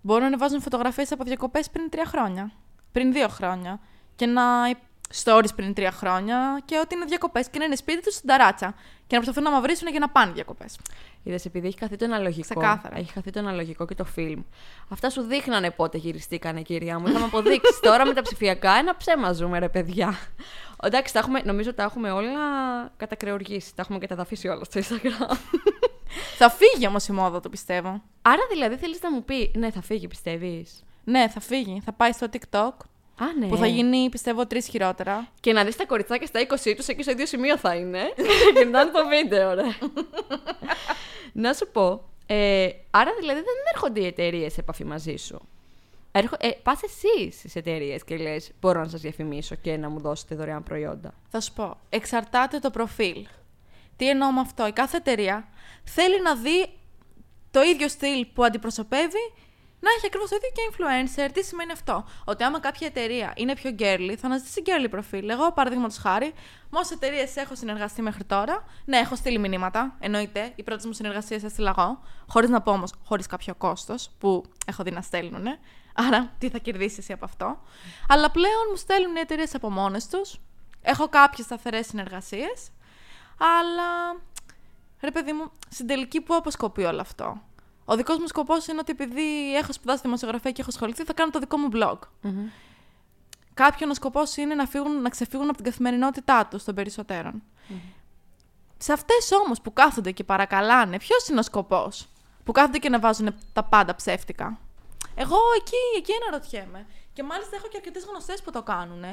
Μπορούν να βάζουν φωτογραφίες από διακοπές πριν τρία χρόνια. Πριν δύο χρόνια. Και να, stories πριν τρία χρόνια και ότι είναι διακοπές και να είναι σπίτι τους στην ταράτσα. Και να προσπαθούν να μαυρίσουν για να πάνε διακοπές. Είδες, επειδή έχει χαθεί το αναλογικό. Ξεκάθαρα. Έχει χαθεί το αναλογικό και το φιλμ. Αυτά σου δείχνανε πότε γυριστήκανε, κυρία μου. Είχαμε αποδείξεις. Τώρα με τα ψηφιακά ένα ψέμα ζούμε, ρε παιδιά. Εντάξει, τα έχουμε, νομίζω τα έχουμε όλα κατακρεουργήσει. Τα έχουμε καταδαφίσει όλα στο Instagram. θα φύγει όμως η μόδα, το πιστεύω. Άρα δηλαδή θέλεις να μου πει, ναι, θα φύγει, πιστεύεις. Ναι, θα φύγει. Θα πάει στο TikTok. Α, ναι. Που θα γίνει, πιστεύω, τρεις χειρότερα. Και να δεις τα κοριτσάκια στα 20 τους, εκεί στο ίδιο σημείο θα είναι. και να είναι το βίντεο, ρε. να σου πω. Ε, άρα δηλαδή δεν έρχονται οι εταιρείες σε επαφή μαζί σου. Έρχο... Ε, Πας εσύ στις εταιρείες και λες: Μπορώ να σας διαφημίσω και να μου δώσετε δωρεάν προϊόντα. Θα σου πω. Εξαρτάται το προφίλ. Τι εννοώ με αυτό. Η κάθε εταιρεία θέλει να δει το ίδιο στυλ που αντιπροσωπεύει να έχει ακριβώς το ίδιο και influencer. Τι σημαίνει αυτό; Ότι άμα κάποια εταιρεία είναι πιο girly, θα αναζητήσει girly προφίλ. Εγώ, παραδείγματος χάρη, με όσε εταιρείες έχω συνεργαστεί μέχρι τώρα, ναι, έχω στείλει μηνύματα. Εννοείται, οι πρώτες μου συνεργασίες έστειλα εγώ. Χωρίς να πω όμως, χωρίς κάποιο κόστος που έχω δει να στέλνουν. Άρα, τι θα κερδίσεις εσύ από αυτό. Αλλά πλέον μου στέλνουν οι εταιρείες από μόνες τους. Έχω κάποιες σταθερές συνεργασίες. Αλλά. Ρε παιδί μου, στην τελική που αποσκοπεί όλο αυτό; Ο δικός μου σκοπός είναι ότι επειδή έχω σπουδάσει δημοσιογραφία και έχω ασχοληθεί, θα κάνω το δικό μου blog. Mm-hmm. Κάποιον ο σκοπός είναι να, φύγουν, να ξεφύγουν από την καθημερινότητά τους των περισσότερων. Mm-hmm. Σε αυτές όμως που κάθονται και παρακαλάνε, ποιος είναι ο σκοπός. Που κάθονται και να βάζουν τα πάντα ψεύτικα; Εγώ εκεί, εκεί αναρωτιέμαι. Και μάλιστα έχω και αρκετές γνωστές που το κάνουν.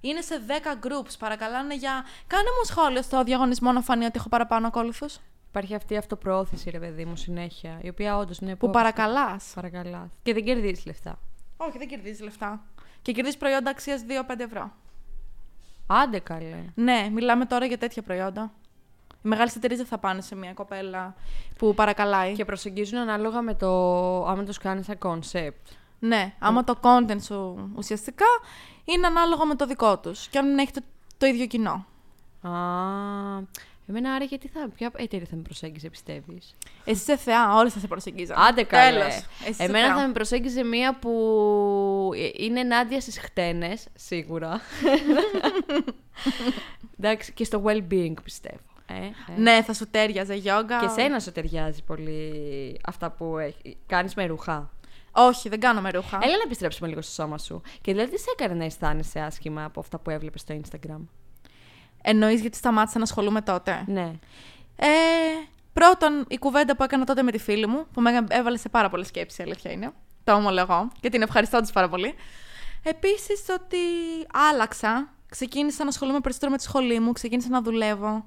Είναι σε 10 groups, παρακαλάνε για. Κάνε μου σχόλιο στο διαγωνισμό να φανεί ότι έχω παραπάνω ακόλουθους. Υπάρχει αυτή η αυτοπροώθηση, ρε παιδί μου, συνέχεια. Η οποία όντως είναι. Που παρακαλάς. Παρακαλάς. Και δεν κερδίζεις λεφτά. Όχι, δεν κερδίζεις λεφτά. Και κερδίζεις προϊόντα αξίας 2-5 ευρώ. Άντε καλέ. Ναι, μιλάμε τώρα για τέτοια προϊόντα. Οι μεγάλες εταιρείες δεν θα πάνε σε μια κοπέλα που παρακαλάει. Και προσεγγίζουν ανάλογα με το. άμα τους κάνεις σαν concept. Ναι, άμα το content σου ουσιαστικά είναι ανάλογο με το δικό τους. Και αν δεν έχετε το ίδιο κοινό. Α, Εμένα άρα γιατί θα. Ποια εταιρεία θα με προσέγγιζε, πιστεύεις; Εσύ είσαι θεά, όλε θα σε προσεγγίζαν. Άντε καλά. Εμένα θα με προσέγγιζε μία που είναι ενάντια στις χτένες, σίγουρα. Εντάξει, και στο well-being πιστεύω. Ε, ε. Ναι, θα σου τέριαζε γιόγκα. Και σένα σου ταιριάζει πολύ αυτά που κάνεις με ρούχα; Όχι, δεν κάνω με ρούχα. Έλα να επιστρέψουμε λίγο στο σώμα σου. Και δηλαδή τι σε έκανε να αισθάνεσαι άσχημα από αυτά που έβλεπες στο Instagram; Εννοείς γιατί σταμάτησα να ασχολούμαι τότε; Ναι. Ε, πρώτον, η κουβέντα που έκανα τότε με τη φίλη μου, που με έβαλε σε πάρα πολλές σκέψεις, αλήθεια είναι. Το ομολογώ και την ευχαριστώ της πάρα πολύ. Επίσης, ότι άλλαξα. Ξεκίνησα να ασχολούμαι περισσότερο με τη σχολή μου, ξεκίνησα να δουλεύω.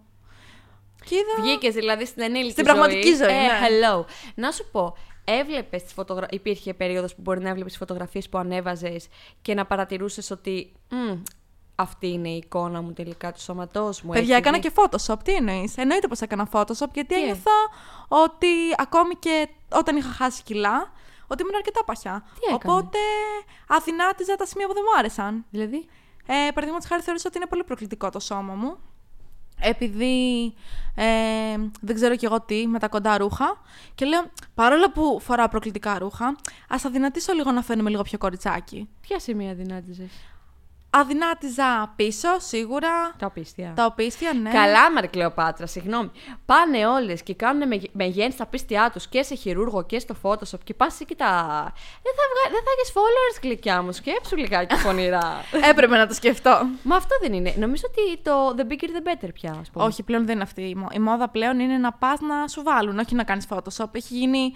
Και είδα... Βγήκες δηλαδή στην ενήλικη Στην πραγματική ζωή. Ε, ναι. hello. Να σου πω, έβλεπες τις φωτογραφίε. Υπήρχε περίοδος που μπορεί να έβλεπες τις φωτογραφίες που ανέβαζες και να παρατηρούσες ότι αυτή είναι η εικόνα μου τελικά του σώματός μου. Παιδιά, έκανα και Photoshop. Τι εννοείς; Εννοείται πως έκανα Photoshop γιατί Τι; ένιωθα ότι ακόμη και όταν είχα χάσει κιλά, ότι ήμουν αρκετά παχιά. Τι Οπότε αδυνάτιζα τα σημεία που δεν μου άρεσαν. Δηλαδή; Ε, Παραδείγματος χάρη, θεωρούσα ότι είναι πολύ προκλητικό το σώμα μου. Επειδή ε, δεν ξέρω κι εγώ τι με τα κοντά ρούχα. Και λέω, παρόλο που φοράω προκλητικά ρούχα, ας αδυνατήσω λίγο να φαίνομαι λίγο πιο κοριτσάκι. Ποια σημεία αδυνάτιζες; Αδυνάτιζα πίσω, σίγουρα. Τα οπίστια. Τα οπίστια, ναι. Καλά, Μαρκλεοπάτρα, συγγνώμη. Πάνε όλες και κάνουν μεγέννη στα πίστια τους και σε χειρούργο και στο Photoshop και πας εκεί τα. Δεν θα, βγα... δεν θα έχεις followers, γλυκιά μου. Σκέψου λιγάκι φωνηρά. Έπρεπε να το σκεφτώ. Μα αυτό δεν είναι. Νομίζω ότι το The bigger the better πια, ας πούμε. Όχι, πλέον δεν είναι αυτή. Η μόδα πλέον είναι να πας να σου βάλουν, όχι να κάνεις Photoshop. Έχει γίνει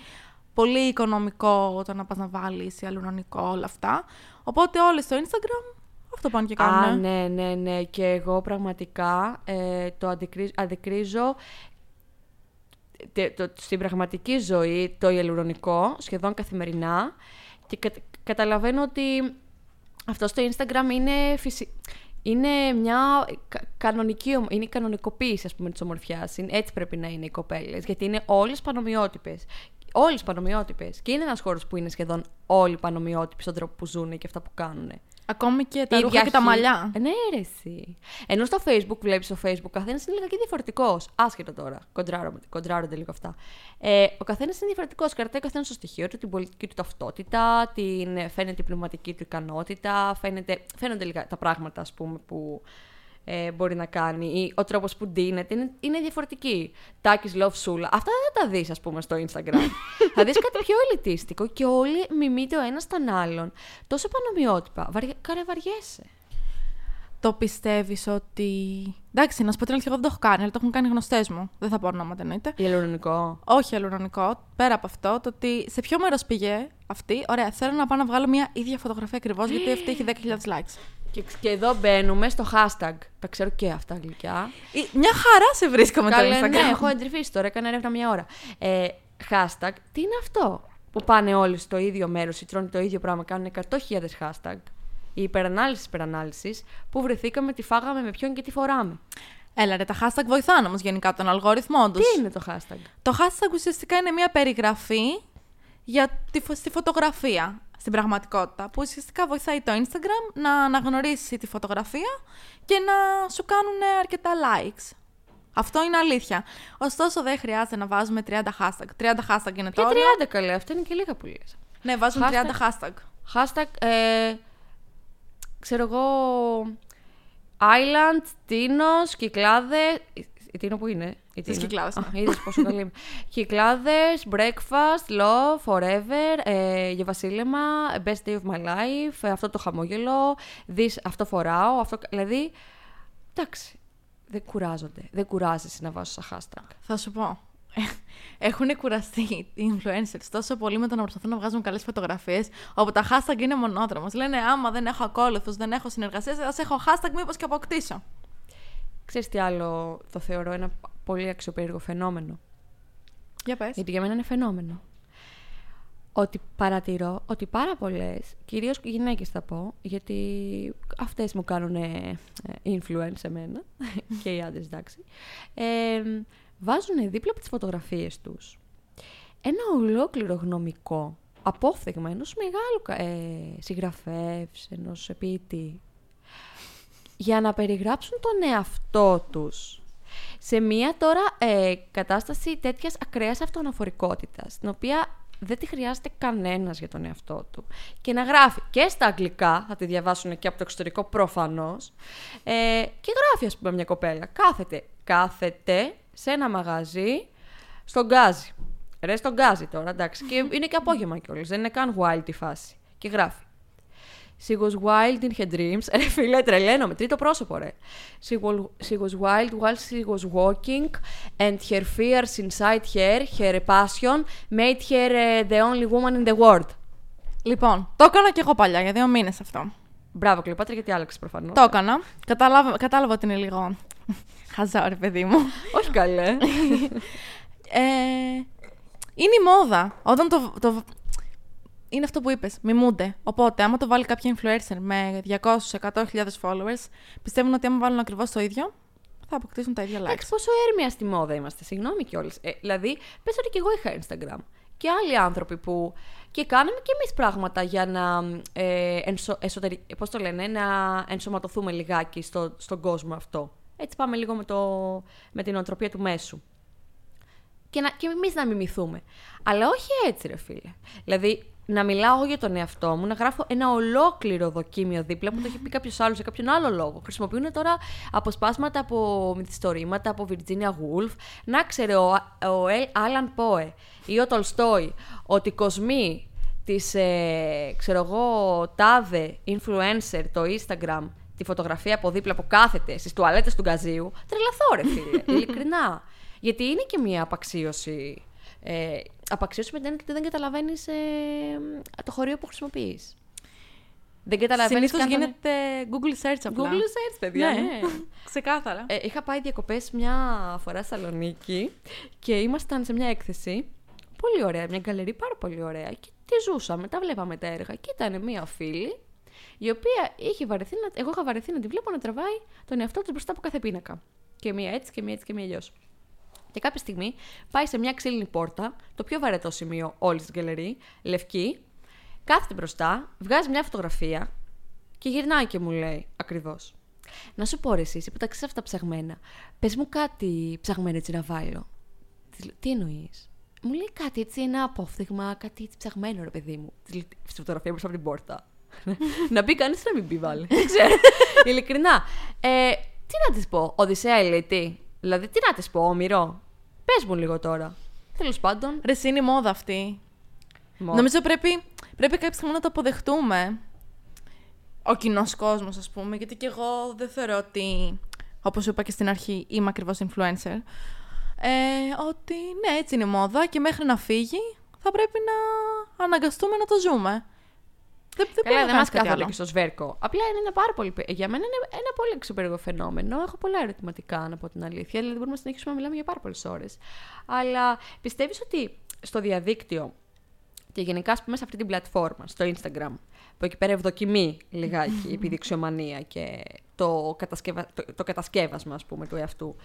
πολύ οικονομικό όταν να πας να βάλεις ιαλουρονικό όλα αυτά. Οπότε όλες στο Instagram αυτό πάνε και κάνουν. Α, ναι, ναι, ναι. Και εγώ πραγματικά ε, το αντικρίζω, το, στην πραγματική ζωή το ιαλουρονικό σχεδόν καθημερινά και καταλαβαίνω ότι αυτό στο Instagram είναι φυσι... Είναι μια κανονική, είναι η κανονικοποίηση, ας πούμε, της ομορφιάς. Έτσι πρέπει να είναι οι κοπέλες, γιατί είναι όλες πανομοιότυπες. Όλες πανομοιότυπες. Και είναι ένας χώρος που είναι σχεδόν όλοι πανομοιότυποι στον τρόπο που ζουν και αυτά που κάνουν. Ακόμη και τα Η ρούχα και τα διαχεί- μαλλιά. Ε, Ναι, ρε, εσύ. Ενώ στο Facebook, βλέπεις στο Facebook, ο καθένας είναι λίγα και διαφορετικός. Άσχετο τώρα. Κοντράρω- Κοντράρονται λίγο αυτά. Ε, ο καθένας είναι διαφορετικός. Κρατάει ο καθένας στο στοιχείο του, την πολιτική του ταυτότητα, την, φαίνεται η πνευματική του ικανότητα, φαίνεται, φαίνονται λίγα τα πράγματα, ας πούμε, που ε, μπορεί να κάνει ή ο τρόπος που ντύνεται είναι, είναι διαφορετική. Τάκης Love Sula. Αυτά δεν θα τα δεις, ας πούμε, στο Instagram. θα δεις κάτι πιο ελιτίστικο και όλοι μιμείται ο ένας τον άλλον. Τόσο πανομοιότυπα. Βαρια... Καρεβαριέσαι. Το πιστεύεις ότι. Εντάξει, να σου πω την αλήθεια, εγώ δεν το έχω κάνει, αλλά το έχουν κάνει γνωστές μου. Δεν θα πω ονόματα εννοείται. Ιελουρονικό. Όχι αλλουρονικό. Πέρα από αυτό, το ότι σε ποιο μέρος πήγε αυτή; Ωραία, θέλω να πάω να βγάλω μια ίδια φωτογραφία ακριβώς, γιατί αυτή έχει 10.000 likes. Και, και εδώ μπαίνουμε στο hashtag. Τα ξέρω και αυτά γλυκιά. Ε, Μια χαρά σε βρίσκω με το Καλέ, Instagram. ναι, έχω εντρυφήσει τώρα, έκανα έρευνα μια ώρα. Ε, hashtag, τι είναι αυτό που πάνε όλοι στο ίδιο μέρος ή τρώνε το ίδιο πράγμα, κάνουν 100.000 hashtag. Η υπερανάλυση υπερανάλυσης που βρεθήκαμε, τι φάγαμε, με ποιον και τι φοράμε. Έλα ρε, τα hashtag βοηθάνε όμως γενικά τον αλγόριθμό του. Τι είναι το hashtag; Το hashtag ουσιαστικά είναι μια περιγραφή για τη, φω- στη φωτογραφία στην πραγματικότητα. Που ουσιαστικά βοηθάει το Instagram να αναγνωρίσει τη φωτογραφία και να σου κάνουν αρκετά likes. Αυτό είναι αλήθεια. Ωστόσο, δεν χρειάζεται να βάζουμε 30 hashtag. 30 hashtag είναι Και το όριο. 30 καλέ, αυτά είναι και λίγα που λες. Ναι, βάζουν Hashtag. 30 hashtag. Hashtag, ε, ξέρω εγώ, Island, Τίνος, Κυκλάδες, η- η Τίνο που είναι. Η Τις Τίνο. Κυκλάδες, Α, ναι. είδες πόσο καλή είμαι. Κυκλάδες, Breakfast, Love, Forever, ε, για βασίλεμα, Best Day of my life, ε, αυτό το χαμόγελο, this, αυτό φοράω, αυτό... Δηλαδή, εντάξει, δεν κουράζονται. Δεν κουράζεσαι να βάζεις σαν hashtag. Θα σου πω. Έχουν κουραστεί οι influencers τόσο πολύ με το να προσπαθούν να βγάζουν καλές φωτογραφίες, όπου τα hashtag είναι μονόδρομος. Λένε άμα δεν έχω ακόλουθους, δεν έχω συνεργασίες, ας έχω hashtag μήπως και αποκτήσω. Ξέρεις τι άλλο το θεωρώ ένα πολύ αξιοπερίεργο φαινόμενο; Για πες. Γιατί για μένα είναι φαινόμενο. Ότι παρατηρώ ότι πάρα πολλές, κυρίως γυναίκες θα πω, γιατί αυτές μου κάνουν ε, influence εμένα και οι άντρες, εντάξει. Ε, βάζουν δίπλα από τις φωτογραφίες τους ένα ολόκληρο γνωμικό απόφθεγμα ενός μεγάλου κα- ε, συγγραφέως, ενός ποιητή, για να περιγράψουν τον εαυτό τους σε μια τώρα ε, κατάσταση τέτοιας ακραίας αυτοαναφορικότητας, την οποία δεν τη χρειάζεται κανένας για τον εαυτό του. Και να γράφει και στα αγγλικά, θα τη διαβάσουν και από το εξωτερικό προφανώς, ε, και γράφει ας πούμε μια κοπέλα. Κάθεται, κάθεται σε ένα μαγαζί στον γκάζι. Ρε στον γκάζι τώρα, εντάξει. Και είναι και απόγευμα κιόλας, δεν είναι καν wild η φάση. Και γράφει. She was wild in her dreams. Ρε φίλε, τρελαίνομαι. Τρίτο πρόσωπο, ρε. She was, she was wild while she was walking and her fears inside her, her passion, made her uh, the only woman in the world. Λοιπόν, το έκανα και εγώ παλιά για δύο μήνες αυτό. Μπράβο, Κλειοπάτρα, γιατί άλλαξες προφανώς. Το έκανα. Κατάλαβα, κατάλαβα ότι είναι λίγο. Χαζά, ρε παιδί μου. Όχι καλέ. Ε, είναι η μόδα. Όταν το, το... Είναι αυτό που είπες, μιμούνται. Οπότε, άμα το βάλει κάποια influencer με 200-100.000 followers, πιστεύουν ότι άμα βάλουν ακριβώς το ίδιο, θα αποκτήσουν τα ίδια likes. Εντάξει, πόσο έρμια στη μόδα είμαστε. Συγγνώμη κιόλας. Ε, δηλαδή, πες ότι κι εγώ είχα Instagram. Και άλλοι άνθρωποι που. και κάναμε κι εμείς πράγματα για να. Ε, ενσω, εσωτερι- πώς το λένε, να ενσωματωθούμε λιγάκι στο, στον κόσμο αυτό. Έτσι πάμε λίγο με, το, με την οτροπία του μέσου. Και, να, και εμείς να μιμηθούμε. Αλλά όχι έτσι, ρε φίλε. Δηλαδή, να μιλάω εγώ για τον εαυτό μου, να γράφω ένα ολόκληρο δοκίμιο δίπλα που το έχει πει κάποιος άλλος σε κάποιον άλλο λόγο. Χρησιμοποιούν τώρα αποσπάσματα από μυθιστορήματα από Virginia Woolf. Να ξέρει ο, ο Ελ Άλαν Πόε ή ο Τολστόι ότι οι κοσμοί της, ε, ξέρω εγώ, τάδε influencer, το Instagram, τη φωτογραφία από δίπλα που κάθεται στις τουαλέτες του γκαζίου, τρελαθώ ρε φίλε, ειλικρινά. Γιατί είναι και μια απαξίωση. Ε, απαξίωση με την έννοια ότι δεν καταλαβαίνεις το χωρίο που χρησιμοποιείς. Δεν καταλαβαίνεις Συνήθως γίνεται Google search απλά. Google Search, παιδιά. Ναι, ναι. ξεκάθαρα. Ε, είχα πάει διακοπές μια φορά στη Θεσσαλονίκη και ήμασταν σε μια έκθεση. Πολύ ωραία, μια γκαλερί πάρα πολύ ωραία. Και τη ζούσαμε, τα βλέπαμε τα έργα. Και ήταν μια φίλη, η οποία είχε βαρεθεί να, εγώ είχα βαρεθεί να τη βλέπω να τραβάει τον εαυτό της μπροστά από κάθε πίνακα. Και μία έτσι και μία έτσι και μία αλλιώς. Και κάποια στιγμή πάει σε μια ξύλινη πόρτα, το πιο βαρετό σημείο όλη τη γκαλερί, λευκή, κάθεται μπροστά, βγάζει μια φωτογραφία Και γυρνάει και μου λέει ακριβώς. Να σου πω ρε εσύ, εσύ που τα ξέρει αυτά ψαγμένα. Πες μου κάτι ψαγμένο έτσι να βάλω. Της λέω, Τι εννοείς; Μου λέει κάτι έτσι, ένα απόφθεγμα, κάτι έτσι ψαγμένο ρε παιδί μου. Της λέω, Στη φωτογραφία μπροστά από την πόρτα. να μπει κανείς να μην πει βάλει. Δεν ξέρω. Ειλικρινά. Ε, τι να της πω, Οδυσσέα ηλίτη. Δηλαδή, τι να της πω, Όμηρο. Πες μου λίγο τώρα. Τέλος πάντων. Ρε, εσύ είναι η μόδα αυτή. Μο- Νομίζω πρέπει, πρέπει κάποια στιγμή να το αποδεχτούμε. Ο κοινός κόσμος, ας πούμε, γιατί και εγώ δεν θεωρώ ότι, όπως είπα και στην αρχή, είμαι ακριβώς influencer. Ε, ότι ναι, έτσι είναι η μόδα και μέχρι να φύγει θα πρέπει να αναγκαστούμε να το ζούμε. Δεν, δεν μπορεί Καλά, να δεν κάνεις μας κάτι κάθονται άλλο. και στο σβέρκο. Απλά είναι ένα πάρα πολύ. Για μένα είναι ένα πολύ εξωπέργο φαινόμενο. Έχω πολλά ερωτηματικά, να πω την αλήθεια. Δηλαδή, μπορούμε να συνεχίσουμε να μιλάμε για πάρα πολλές ώρες. Αλλά πιστεύεις ότι στο διαδίκτυο και γενικά, ας πούμε, σε αυτή την πλατφόρμα, στο Instagram, που εκεί πέρα ευδοκιμεί λιγάκι η επιδειξιομανία και το, κατασκευα... το, το κατασκεύασμα, ας πούμε, του εαυτού.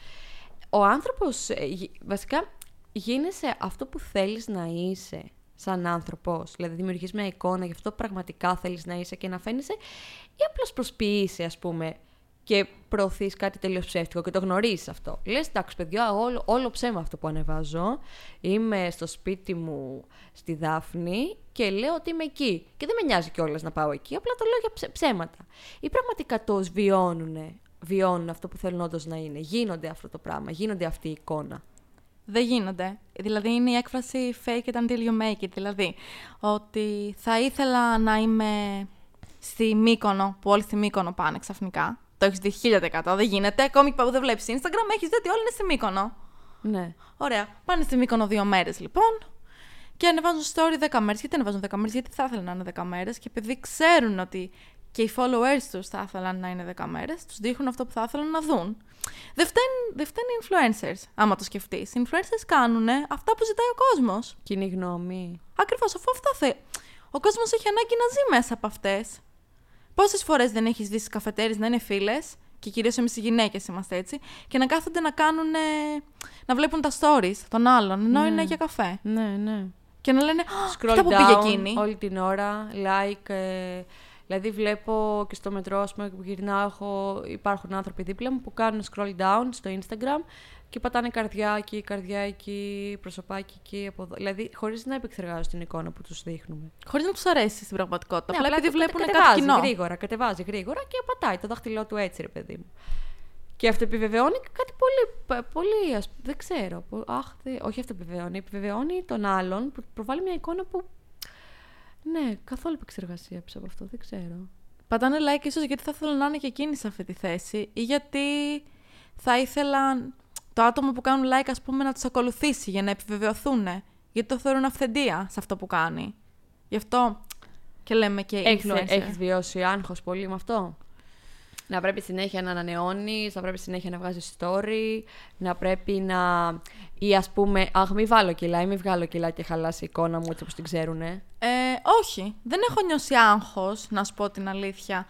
Ο άνθρωπος, ε, γι- βασικά, γίνεσαι αυτό που θέλεις να είσαι σαν άνθρωπος. Δηλαδή, δημιουργείς μια εικόνα για αυτό που πραγματικά θέλεις να είσαι και να φαίνεσαι ή απλώς προσποιείσαι, ας πούμε, και προωθείς κάτι τελείως ψεύτικο και το γνωρίζεις αυτό. Λες, εντάξει παιδιά, όλο, όλο ψέμα αυτό που ανεβάζω. Είμαι στο σπίτι μου στη Δάφνη και λέω ότι είμαι εκεί. Και δεν με νοιάζει κιόλας να πάω εκεί, απλά το λέω για ψε- ψέματα. Ή πραγματικά το βιώνουν, βιώνουν αυτό που θέλουν όντως να είναι. Γίνονται αυτό το πράγμα, γίνονται αυτή η εικόνα. Δεν γίνονται. Δηλαδή είναι η έκφραση fake it until you make it. Δηλαδή ότι θα ήθελα να είμαι στη Μύκονο, που όλοι στη Μύκονο πάνε ξαφνικά. Το έχεις δει 1000%. Δεν γίνεται. Ακόμη και που δεν βλέπεις Instagram, έχεις δει ότι όλοι είναι στη Μύκονο. Ναι. Ωραία. Πάνε στη Μύκονο δύο μέρες λοιπόν. Και ανεβάζουν story 10 μέρες. Γιατί ανεβάζουν 10 μέρες, Γιατί θα ήθελαν να είναι 10 μέρες. Και επειδή ξέρουν ότι και οι followers τους θα ήθελαν να είναι 10 μέρε, τους δείχνουν αυτό που θα ήθελαν να δουν. Δεν φταίνουν, δεν φταίνουν οι influencers, άμα το σκεφτείς. Οι influencers κάνουν αυτά που ζητάει ο κόσμος. Κοινή γνώμη. Ακριβώς, αφού αυτά θε. Ο κόσμος έχει ανάγκη να ζει μέσα από αυτές. Πόσες φορές δεν έχεις δει στις καφετέρειε να είναι φίλες, και κυρίως εμείς οι γυναίκες είμαστε έτσι, και να κάθονται να κάνουν. να βλέπουν τα stories των άλλων, ενώ Ναι. είναι για καφέ. Ναι, ναι. Και να λένε Scroll Αυτά που down πήγε εκείνη. όλη την ώρα, like. ε, δηλαδή βλέπω και στο μετρό, ας πούμε, που γυρνάω, έχω, υπάρχουν άνθρωποι δίπλα μου που κάνουν scroll down στο Instagram και πατάνε καρδιά εκεί, καρδιά εκεί, προσωπάκι εκεί, από εδώ. Δηλαδή, χωρίς να επεξεργάζω την εικόνα που τους δείχνουμε. Χωρίς να τους αρέσει στην πραγματικότητα. Ναι, απλά επειδή το βλέπουν κατε- κάτι κατεβάζει κοινό. γρήγορα, κατεβάζει γρήγορα και πατάει το δάχτυλό του έτσι, ρε παιδί μου. Και αυτό επιβεβαιώνει κάτι πολύ, π- πολύ ας, δεν ξέρω. πο- Αχ, δε- όχι αυτό επιβεβαιώνει. Επιβεβαιώνει τον άλλον που προβάλλει μια εικόνα που. Ναι, καθόλου επεξεργασία πίσω από αυτό, δεν ξέρω. Πατάνε like ίσως γιατί θα ήθελαν να είναι και εκείνοι σε αυτή τη θέση ή γιατί θα ήθελαν το άτομο που κάνουν like ας πούμε να τους ακολουθήσει για να επιβεβαιωθούν. Γιατί το θεωρούν αυθεντία σε αυτό που κάνει. Γι' αυτό και λέμε και Έχεις, influencer. έχεις βιώσει άγχος πολύ με αυτό; Να πρέπει συνέχεια να ανανεώνεις, να πρέπει συνέχεια να βγάζεις story, να πρέπει να... ή ας πούμε, αχ μη βάλω κιλά ή μη βγάλω κιλά και χαλάσει η εικόνα μου έτσι όπως την ξέρουνε. Ε, όχι. Δεν έχω νιώσει άγχος, να σου πω την αλήθεια,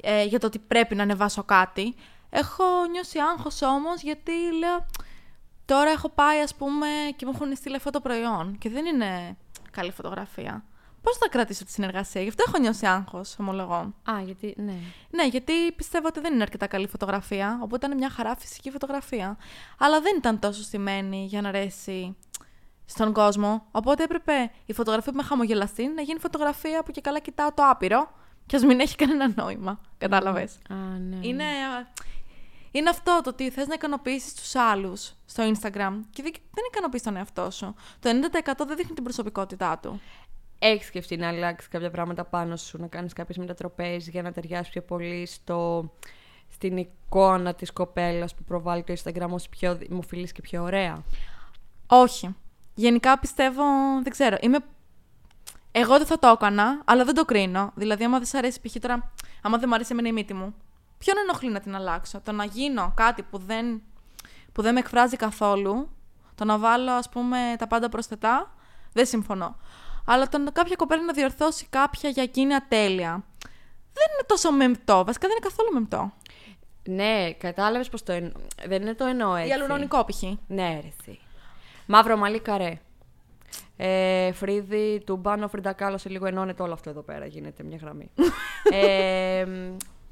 ε, για το ότι πρέπει να ανεβάσω κάτι. Έχω νιώσει άγχος όμως γιατί λέω τώρα έχω πάει ας πούμε και μου έχουν στείλει αυτό το προϊόν και δεν είναι καλή φωτογραφία. Πώς θα κρατήσω τη συνεργασία, γι' αυτό έχω νιώσει άγχος, ομολογώ. Α, γιατί, ναι. Ναι, γιατί πιστεύω ότι δεν είναι αρκετά καλή φωτογραφία, οπότε ήταν μια χαρά φυσική φωτογραφία. Αλλά δεν ήταν τόσο στημένη για να αρέσει στον κόσμο. Οπότε έπρεπε η φωτογραφία που με χαμογελαστεί να γίνει φωτογραφία που και καλά κοιτάω το άπειρο και ας μην έχει κανένα νόημα. Κατάλαβες. Α, ναι. Είναι, α, είναι αυτό το ότι θες να ικανοποιήσεις τους άλλους στο Instagram και δεν, δεν ικανοποιείς τον εαυτό σου. Το 90% δεν δείχνει την προσωπικότητά του. Έχεις σκεφτεί να αλλάξεις κάποια πράγματα πάνω σου, να κάνεις κάποιες μετατροπές για να ταιριάσεις πιο πολύ στο, στην εικόνα της κοπέλας που προβάλλει το Instagram ως πιο δημοφιλή και πιο ωραία; Όχι. Γενικά πιστεύω, δεν ξέρω, είμαι... Εγώ δεν θα το έκανα, αλλά δεν το κρίνω. Δηλαδή, άμα δεν σ' αρέσει π.χ. τώρα, άμα δεν μου αρέσει εμένα η μύτη μου, ποιον ενοχλεί να την αλλάξω; Το να γίνω κάτι που δεν, που δεν με εκφράζει καθόλου, το να βάλω, ας πούμε, τα πάντα προσθετά, δεν συμφωνώ. Αλλά το να κάποια κοπέλα να διορθώσει κάποια για εκείνη ατέλεια, δεν είναι τόσο μεμπτό. Βασικά δεν είναι καθόλου μεμπτό. Ναι, κατάλαβες πως το εννοώ. Δεν είναι το εννοώ έτσι. Ή αλουρονικό π.χ. Ναι, ρε. εσύ. Μαύρο μαλλί καρέ. Ε, φρύδι, τουμπάνο, φριντακάλο σε λίγο ενώνεται όλο αυτό εδώ πέρα. Γίνεται μια γραμμή. ε,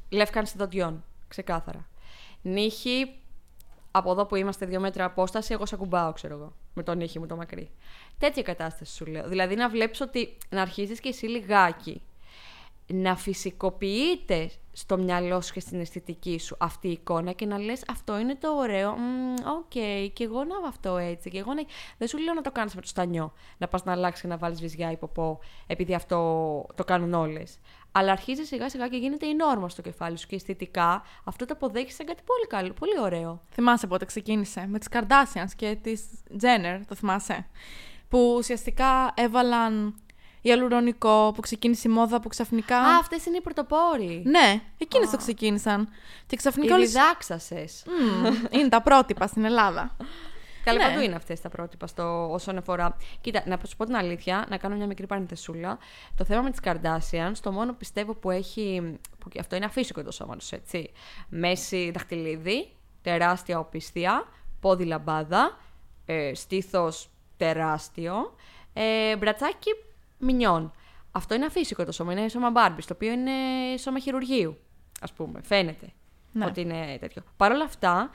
λεύκανση δοντιών. Ξεκάθαρα. Νύχι, από εδώ που είμαστε δύο μέτρα απόσταση, εγώ σε ακουμπάω, ξέρω εγώ. Με το νύχι μου το μακρύ. Τέτοια κατάσταση σου λέω. Δηλαδή να βλέπεις ότι να αρχίζεις και εσύ λιγάκι να φυσικοποιείται στο μυαλό σου και στην αισθητική σου αυτή η εικόνα και να λες αυτό είναι το ωραίο, ΟΚ, okay, και εγώ να αυτό έτσι, και εγώ να... Δεν σου λέω να το κάνεις με το στανιό, να πας να αλλάξεις και να βάλεις βυζιά ή ποπό, επειδή αυτό το κάνουν όλες. Αλλά αρχίζεις σιγά σιγά και γίνεται η νόρμα στο κεφάλι σου και αισθητικά αυτό το αποδέχεις σαν κάτι πολύ καλό, πολύ ωραίο. Θυμάσαι πότε ξεκίνησε, με τις Kardashians και τις Jenner, το θυμάσαι, που ουσιαστικά έβαλαν αλουρονικό που ξεκίνησε η μόδα που ξαφνικά. Α, αυτές είναι οι πρωτοπόροι. Ναι, εκείνες το ξεκίνησαν. Και ξαφνικά. Οι διδάξασες. Mm, είναι τα πρότυπα στην Ελλάδα. Καλά, ναι. παντού είναι αυτές τα πρότυπα στο, όσον αφορά. Κοίτα, να σου πω την αλήθεια, να κάνω μια μικρή παρενθεσούλα. Το θέμα με τις Kardashian, το μόνο πιστεύω που έχει. Που αυτό είναι αφύσικο το σώμα τους, έτσι. Μέση δαχτυλίδι, τεράστια οπισθία, πόδι λαμπάδα, ε, στήθος τεράστιο, ε, μπρατσάκι μηνιών. Αυτό είναι αφύσικο το σώμα, είναι σώμα μπάρμπι, το οποίο είναι σώμα χειρουργείου, ας πούμε. Φαίνεται ναι. ότι είναι τέτοιο. Παρ' όλα αυτά,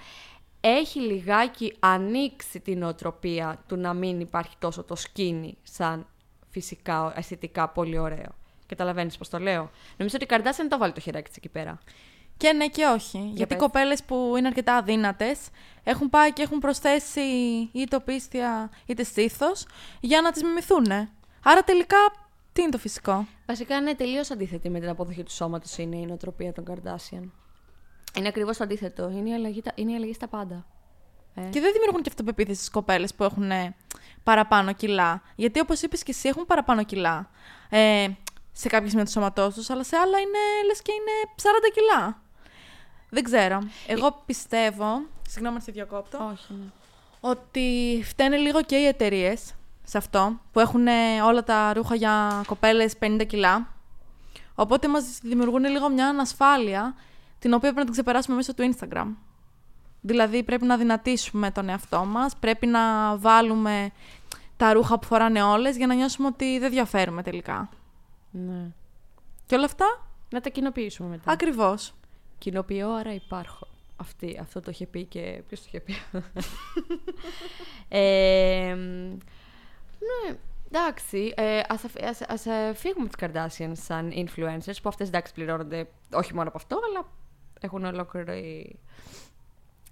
έχει λιγάκι ανοίξει την οτροπία του να μην υπάρχει τόσο το σκίνη σαν φυσικά, αισθητικά πολύ ωραίο. Καταλαβαίνεις πώς το λέω. Νομίζω ότι η Καρδάσεν το βάλει το χεράκι της εκεί πέρα. Και ναι και όχι. Για γιατί κοπέλες που είναι αρκετά αδύνατες έχουν πάει και έχουν προσθέσει είτε οπίστια είτε στήθος για να τις μιμηθούν. Άρα τελικά τι είναι το φυσικό; Βασικά είναι τελείως αντίθετη με την αποδοχή του σώματος είναι η νοοτροπία των Καρδάσιαν. Είναι ακριβώς το αντίθετο. Είναι η αλλαγή, είναι η αλλαγή στα πάντα. Ε. Και δεν δημιουργούν και αυτοπεποίθηση στις κοπέλες που έχουν παραπάνω κιλά. Γιατί όπως είπες και εσύ, έχουν παραπάνω κιλά. Ε, σε κάποια σημεία του σώματός τους, αλλά σε άλλα είναι λες και είναι 40 κιλά. Δεν ξέρω. Εγώ πιστεύω. Συγγνώμη αν σε διακόπτω. Όχι, ναι. Ότι φταίνε λίγο και οι εταιρείες σε αυτό, που έχουν όλα τα ρούχα για κοπέλες 50 κιλά. Οπότε μας δημιουργούν λίγο μια ανασφάλεια, την οποία πρέπει να την ξεπεράσουμε μέσω του Instagram. Δηλαδή πρέπει να δυνατήσουμε τον εαυτό μας, πρέπει να βάλουμε τα ρούχα που φοράνε όλες για να νιώσουμε ότι δεν διαφέρουμε τελικά. Ναι. Και όλα αυτά... Να τα κοινοποιήσουμε μετά. Ακριβώς. Κοινοποιώ, άρα υπάρχω. Αυτή, αυτό το είχε πει και... Ποιος το είχε πει; ε, ναι, εντάξει. Ε, ας, ας, ας, ε, φύγουμε τις Kardashian σαν influencers, που αυτές εντάξει πληρώνονται όχι μόνο από αυτό, αλλά έχουν ολόκληρη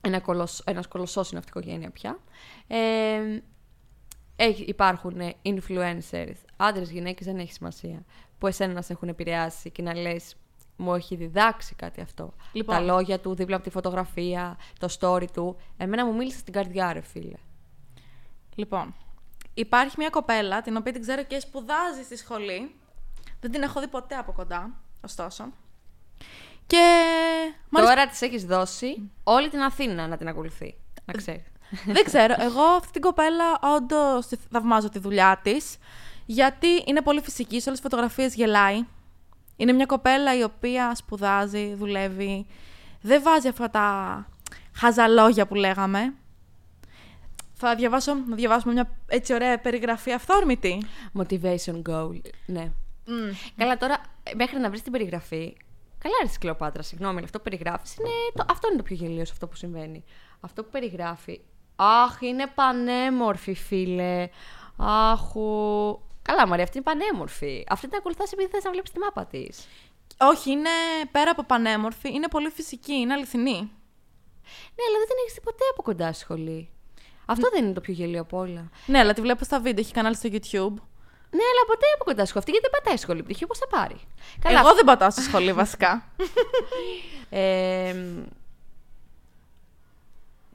ένα κολοσ, ένας κολοσσός είναι αυτή η οικογένεια πια. Ε, έχει, υπάρχουν influencers, άντρες, γυναίκες, δεν έχει σημασία, που εσένα να σε έχουν επηρεάσει και να λες μου έχει διδάξει κάτι αυτό. Λοιπόν. Τα λόγια του δίπλα από τη φωτογραφία, το story του. Εμένα μου μίλησε στην καρδιά, ρε φίλε. Λοιπόν, Υπάρχει μια κοπέλα, την οποία την ξέρω και σπουδάζει στη σχολή. Δεν την έχω δει ποτέ από κοντά, ωστόσο. Και. Τώρα της έχεις δώσει όλη την Αθήνα να την ακολουθεί. Να ξέρει. Δεν ξέρω. Εγώ αυτή την κοπέλα όντως θαυμάζω τη δουλειά της. Γιατί είναι πολύ φυσική, σε όλες τις φωτογραφίες γελάει. Είναι μια κοπέλα η οποία σπουδάζει, δουλεύει. Δεν βάζει αυτά τα χαζαλόγια που λέγαμε θα διαβάσω, να διαβάσουμε μια έτσι ωραία περιγραφή αυθόρμητη. Motivation goal, ναι. Καλά, τώρα μέχρι να βρεις την περιγραφή. Καλά, ρε Κλεοπάτρα, συγγνώμη, αυτό που περιγράφεις είναι. Το... Αυτό είναι το πιο γελίο σε αυτό που συμβαίνει. Αυτό που περιγράφει. Αχ, είναι πανέμορφη, φίλε. Αχου. Καλά, Μαρία, αυτή είναι πανέμορφη. Αυτή την ακολουθάς επειδή θες να βλέπεις τη μάπα της. Όχι, είναι πέρα από πανέμορφη, είναι πολύ φυσική, είναι αληθινή. Ναι, αλλά δεν την έχεις ποτέ από κοντά στη σχολή. Αυτό δεν είναι το πιο γελίο από όλα. Ναι, αλλά τη βλέπω στα βίντεο, έχει κανάλι στο YouTube. Ναι, αλλά ποτέ από κοντά σου αυτή γιατί δεν πατάει σχολή πτυχίο, πώς θα πάρει; Καλά. Εγώ δεν πατάω στη σχολή, βασικά. ε,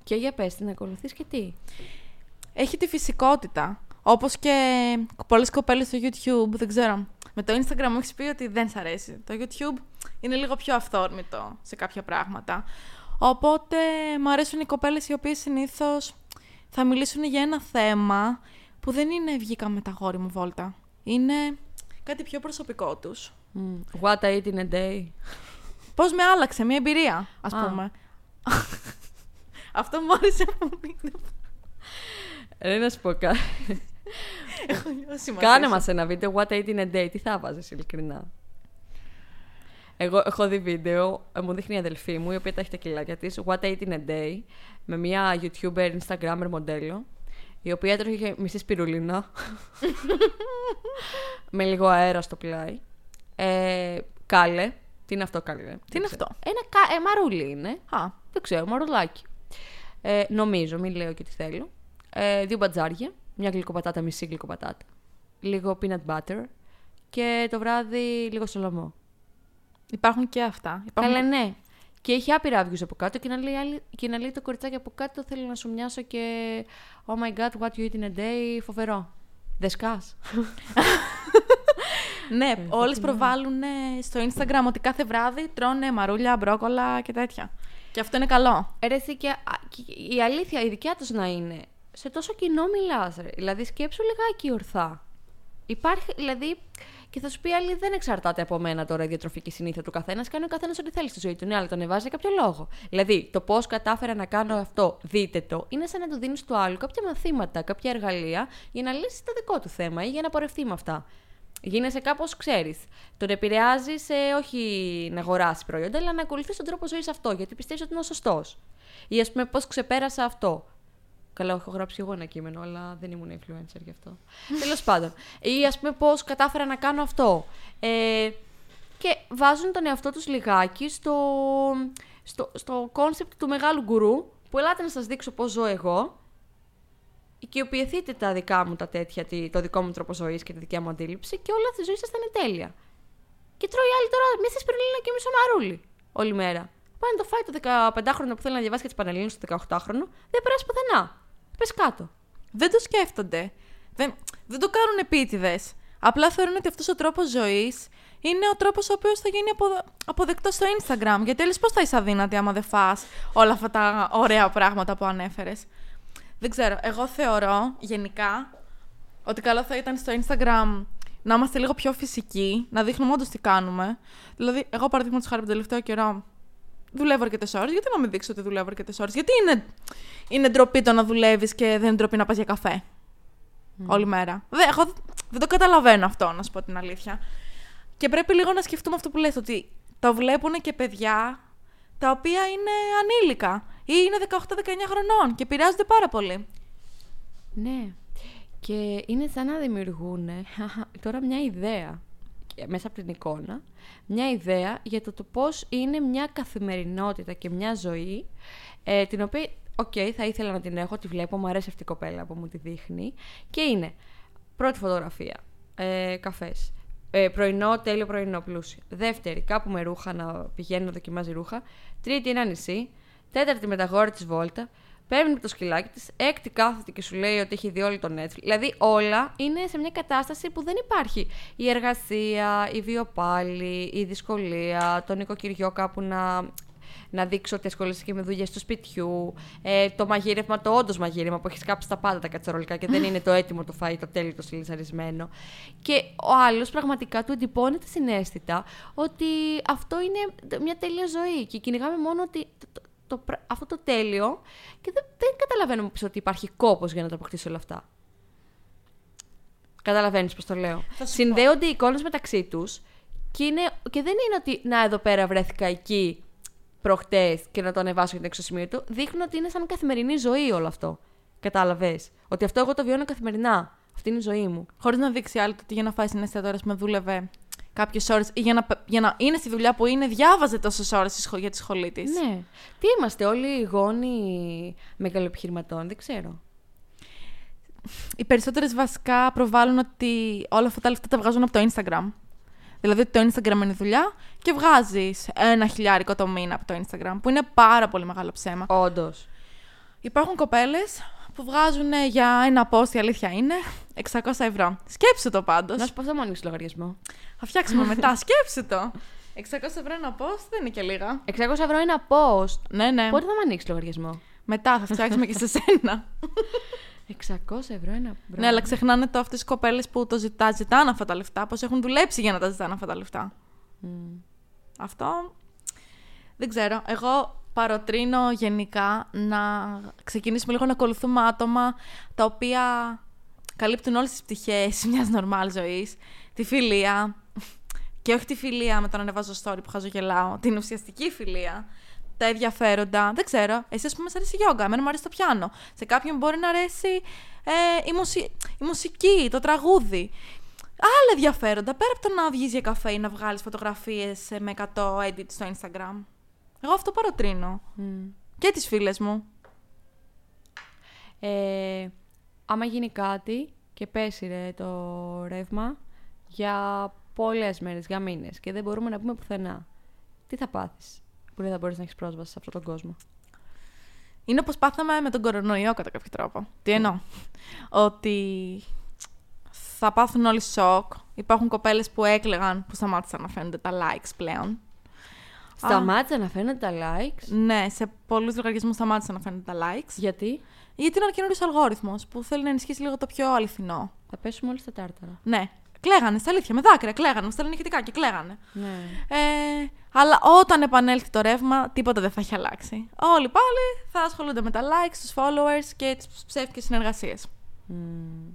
και για πες την ακολουθείς και τι; Έχει τη φυσικότητα. Όπως και πολλές κοπέλες στο YouTube, δεν ξέρω. Με το Instagram μου έχεις πει ότι δεν σ' αρέσει. Το YouTube είναι λίγο πιο αυθόρμητο σε κάποια πράγματα. Οπότε μου αρέσουν οι κοπέλες οι οποίες συνήθως θα μιλήσουν για ένα θέμα που δεν είναι βγήκα με τα γόρι μου βόλτα. Είναι κάτι πιο προσωπικό τους. Mm. What I eat in a day. Πώς με άλλαξε, μια εμπειρία, ας πούμε. Αυτό μου άρεσε πολύ. Ρε να σου πω κάτι. Έχω λιώσει μαζί Κάνε σου. μας ένα βίντεο What ate in a day. Τι θα βάζεις, ειλικρινά. Εγώ έχω δει βίντεο, ε, μου δείχνει η αδελφή μου, η οποία τα έχει τα κιλάκια της, What ate in a day, με μια YouTuber, Instagrammer μοντέλο, η οποία τρώγε μισή σπιρουλίνα, με λίγο αέρα στο πλάι. Ε, κάλε. Τι είναι αυτό, κάλε; Τι είναι αυτό; Ένα κα... ε, μαρούλι είναι. Α, Δεν ξέρω, μαρουλάκι. Ε, νομίζω, μην λέω και τι θέλω. Ε, δύο μπατζάρια, μια γλυκοπατάτα, μισή γλυκοπατάτα. Λίγο peanut butter και το βράδυ λίγο σολομό. υπάρχουν και αυτά. Υπάρχουν... Καλά, ναι. Και έχει άπειρα views από κάτω και να, λέει, άλλη- και να λέει το κοριτσάκι από κάτω θέλω να σου μοιάσω και Oh my god, what you eat in a day, φοβερό. Δεν σκάς. Ναι, όλες προβάλλουν ε, στο Instagram ότι κάθε βράδυ τρώνε μαρούλια, μπρόκολα και τέτοια. Και αυτό είναι καλό. Ε, Ρε, εσύ, και, α, και η αλήθεια, η δικιά τους να είναι, σε τόσο κοινό μιλάς, ρε. Δηλαδή, σκέψου λιγάκι ορθά. Υπάρχει, δηλαδή, και θα σου πει άλλη, δεν εξαρτάται από μένα τώρα η διατροφική συνήθεια του καθένας. Κάνει ο καθένας ό,τι θέλει στη ζωή του. Ναι, αλλά το ανεβάζει για κάποιο λόγο. Δηλαδή, το πώς κατάφερα να κάνω αυτό, δείτε το, είναι σαν να του δίνεις του άλλου κάποια μαθήματα, κάποια εργαλεία για να λύσεις το δικό του θέμα ή για να πορευτεί με αυτά. Γίνεσαι κάπως, ξέρεις. Τον επηρεάζεις σε όχι να αγοράσεις προϊόντα, αλλά να ακολουθείς τον τρόπο ζωής αυτό, γιατί πιστεύεις ότι είναι ο σωστός. Ή ας πούμε, πώς ξεπέρασα αυτό. Καλά, έχω γράψει εγώ ένα κείμενο, αλλά δεν ήμουν influencer γι' αυτό. Τέλος πάντων. Ή ας πούμε, πώς κατάφερα να κάνω αυτό. Ε, και βάζουν τον εαυτό τους λιγάκι στο, στο, στο concept του μεγάλου γκουρού, που ελάτε να σας δείξω πώς ζω εγώ. Οικειοποιηθείτε τα δικά μου τα τέτοια, τι- το δικό μου τρόπο ζωής και τη δικιά μου αντίληψη και όλα στη ζωή σας θα είναι τέλεια. Και τρώει η άλλη τώρα μια σπιρουλίνα και μισό μαρούλι όλη μέρα. Πάει να το φάει το 15χρονο που θέλει να διαβάσει και τι Πανελλήνιες στο 18χρονο, δεν περάσει πουθενά. Πες κάτω. Δεν το σκέφτονται. Δεν, δεν το κάνουν επίτηδες. Απλά θεωρούν ότι αυτός ο τρόπος ζωής είναι ο τρόπος ο οποίος θα γίνει αποδε... αποδεκτός στο Instagram. Γιατί αλλιώ πώς θα είσαι αδύνατη άμα δεν φας όλα αυτά τα ωραία πράγματα που ανέφερες. Δεν ξέρω. Εγώ θεωρώ γενικά ότι καλό θα ήταν στο Instagram να είμαστε λίγο πιο φυσικοί, να δείχνουμε όντως τι κάνουμε. Δηλαδή, εγώ παραδείγματος χάρη τον τελευταίο καιρό δουλεύω αρκετές ώρες. Γιατί να μην δείξω ότι δουλεύω αρκετές ώρες; Γιατί είναι, είναι ντροπή το να δουλεύεις και δεν είναι ντροπή να πας για καφέ. Όλη μέρα; Δε, εγώ δεν το καταλαβαίνω αυτό, να σου πω την αλήθεια. Και πρέπει λίγο να σκεφτούμε αυτό που λες, ότι το βλέπουν και παιδιά τα οποία είναι ανήλικα ή είναι 18-19 χρονών και επηρεάζονται πάρα πολύ. Ναι. Και είναι σαν να δημιουργούν τώρα μια ιδέα και μέσα από την εικόνα, μια ιδέα για το, το πώς είναι μια καθημερινότητα και μια ζωή, ε, την οποία, ΟΚ, θα ήθελα να την έχω, τη βλέπω, μου αρέσει αυτή η κοπέλα που μου τη δείχνει, και είναι πρώτη φωτογραφία, ε, καφές, ε, πρωινό, τέλειο πρωινό, πλούσιο. Δεύτερη, κάπου με ρούχα να πηγαίνει να δοκιμάζει ρούχα. Τρίτη, ένα νησί. Τέταρτη, με τα γόρια της βόλτα. Πέμπτη, με το σκυλάκι της. Έκτη, κάθεται και σου λέει ότι έχει δει όλο το Netflix. Δηλαδή, όλα είναι σε μια κατάσταση που δεν υπάρχει. Η εργασία, η βιοπάλη, η δυσκολία, το νοικοκυριό κάπου να να δείξω ότι ασχολείσαι και με δουλειές του σπιτιού. Ε, το μαγείρευμα, το όντως μαγείρευμα που έχεις κάψει τα πάντα τα κατσαρολικά και δεν είναι το έτοιμο το φαΐ, το τέλειο, το στυλιζαρισμένο. Και ο άλλος πραγματικά του εντυπώνεται συνέστητα ότι αυτό είναι μια τέλεια ζωή και κυνηγάμε μόνο ότι το, το, το πρα- αυτό το τέλειο και δεν, δεν καταλαβαίνουμε πίσω ότι υπάρχει κόπος για να τα αποκτήσει όλα αυτά. Καταλαβαίνεις πώς το λέω. Θα σου Συνδέονται οι εικόνες μεταξύ τους και, είναι, και δεν είναι ότι να εδώ πέρα βρέθηκα εκεί προχτές και να το ανεβάσω για το εξωσημείο του. Δείχνουν ότι είναι σαν καθημερινή ζωή όλο αυτό. Κατάλαβες. Ότι αυτό εγώ το βιώνω καθημερινά. Αυτή είναι η ζωή μου. Χωρίς να δείξει άλλο ότι για να φάει συνέστητα τώρα με δούλευε κάποιες ώρες ή για να, για να είναι στη δουλειά που είναι, διάβαζε τόσες ώρες για τη σχολή της. Ναι. Τι είμαστε όλοι γόνοι μεγαλοεπιχειρηματών, δεν ξέρω. Οι περισσότερες βασικά προβάλλουν ότι όλα αυτά τα λεφτά τα βγάζουν από το Instagram. Δηλαδή ότι το Instagram είναι δουλειά και βγάζεις ένα χιλιάρικο το μήνα από το Instagram, που είναι πάρα πολύ μεγάλο ψέμα. Όντως. Υπάρχουν κοπέλες που βγάζουν για ένα post, η αλήθεια είναι, 600 ευρώ. Σκέψου το πάντως. Να σου πω, θα μου ανοίξεις λογαριασμό. Θα φτιάξουμε μετά. Σκέψου το. 600 ευρώ ένα post δεν είναι και λίγα. 600 ευρώ ένα post; Ναι, ναι. Πότε θα μου ανοίξεις λογαριασμό; Μετά θα φτιάξουμε και σε σένα. 600 ευρώ ένα ναι, αλλά ξεχνάνε το αυτές οι κοπέλες που το ζητά, ζητάνε αυτά τα λεφτά, πώς έχουν δουλέψει για να τα ζητάνε αυτά τα λεφτά. Αυτό δεν ξέρω. Εγώ παροτρύνω γενικά να ξεκινήσουμε λίγο να ακολουθούμε άτομα τα οποία καλύπτουν όλες τις πτυχές μιας νορμάλ ζωής. Τη φιλία. Και όχι τη φιλία με το να ανεβάζω story που χαζογελάω. Την ουσιαστική φιλία. Τα ενδιαφέροντα. Δεν ξέρω. Εσύ, ας πούμε, σ' αρέσει η γιόγκα. Εμένα μου αρέσει το πιάνο. Σε κάποιον μπορεί να αρέσει ε, η, μουσι... η μουσική, το τραγούδι. Άλλα ενδιαφέροντα. Πέρα από το να βγεις για καφέ ή να βγάλεις φωτογραφίες με 100 edits στο Instagram. Εγώ αυτό παροτρύνω. Και τις φίλες μου. Ε, άμα γίνει κάτι και πέσει ρε, το ρεύμα για πολλές μέρες, για μήνες και δεν μπορούμε να πούμε πουθενά, τι θα πάθεις που δεν θα μπορείς να έχεις πρόσβαση σε αυτόν τον κόσμο; Είναι όπως πάθαμε με τον κορονοϊό κατά κάποιο τρόπο. Τι εννοώ; Ότι θα πάθουν όλοι σοκ. Υπάρχουν κοπέλες που έκλεγαν που σταμάτησαν να φαίνονται τα likes πλέον. Σταμάτησαν να φαίνονται τα likes. Ναι, σε πολλούς λογαριασμούς σταμάτησαν να φαίνονται τα likes. Γιατί; Γιατί είναι ένα καινούριος αλγόριθμος που θέλει να ενισχύσει λίγο το πιο αληθινό. θα πέσουμε όλοι στα τάρταρα. Ναι. Κλαίγανε, στα αλήθεια, με δάκρυα, κλαίγανε, μου στέλνουν ηχητικά και κλαίγανε. Ναι. Ε, αλλά όταν επανέλθει το ρεύμα, τίποτα δεν θα έχει αλλάξει. Όλοι πάλι θα ασχολούνται με τα likes, τους followers και τις ψεύτικες συνεργασίες. Μμμ.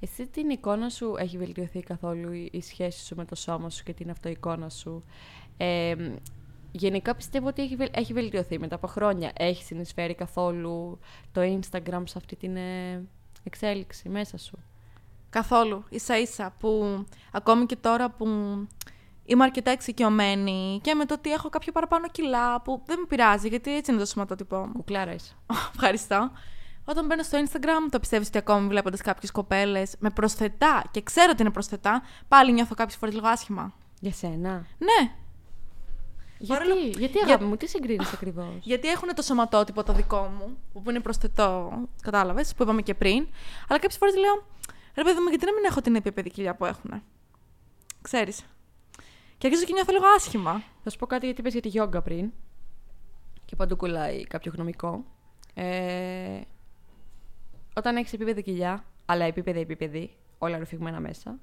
Εσύ την εικόνα σου έχει βελτιωθεί καθόλου η, η σχέση σου με το σώμα σου και την αυτοεικόνα σου. Ε, μ, γενικά πιστεύω ότι έχει, βελ- έχει βελτιωθεί μετά από χρόνια. Έχει συνεισφέρει καθόλου το Instagram σε αυτή την ε, εξέλιξη μέσα σου; Καθόλου. ίσα ίσα που ακόμη και τώρα που είμαι αρκετά εξοικειωμένη και με το ότι έχω κάποιο παραπάνω κιλά που δεν με πειράζει γιατί έτσι είναι το σωματότυπό μου. Κουκλάρα είσαι. Ευχαριστώ. Όταν μπαίνω στο Instagram, το πιστεύεις ότι ακόμη βλέποντας κάποιες κοπέλες με προσθετά και ξέρω ότι είναι προσθετά, πάλι νιώθω κάποιες φορές λίγο άσχημα. Για σένα; Ναι, Γιατί, Παρόλο- γιατί αγάπη μου, τι συγκρίνεις ακριβώς; γιατί έχουν το σωματότυπο το δικό μου, που είναι προσθετό, κατάλαβες, που είπαμε και πριν. Αλλά κάποιες φορές λέω, ρε παιδί μου, γιατί να μην έχω την επίπεδη κοιλιά που έχουν. Ξέρεις. Και αρχίζω και νιώθω λίγο άσχημα. Θα σου πω κάτι γιατί είπες για τη γιόγκα πριν. Και παντού κολλάει κάποιο γνωμικό. Ε, όταν έχεις επίπεδη κοιλιά, αλλά επίπεδη επίπεδη, όλα ρουφηγμένα μέσα,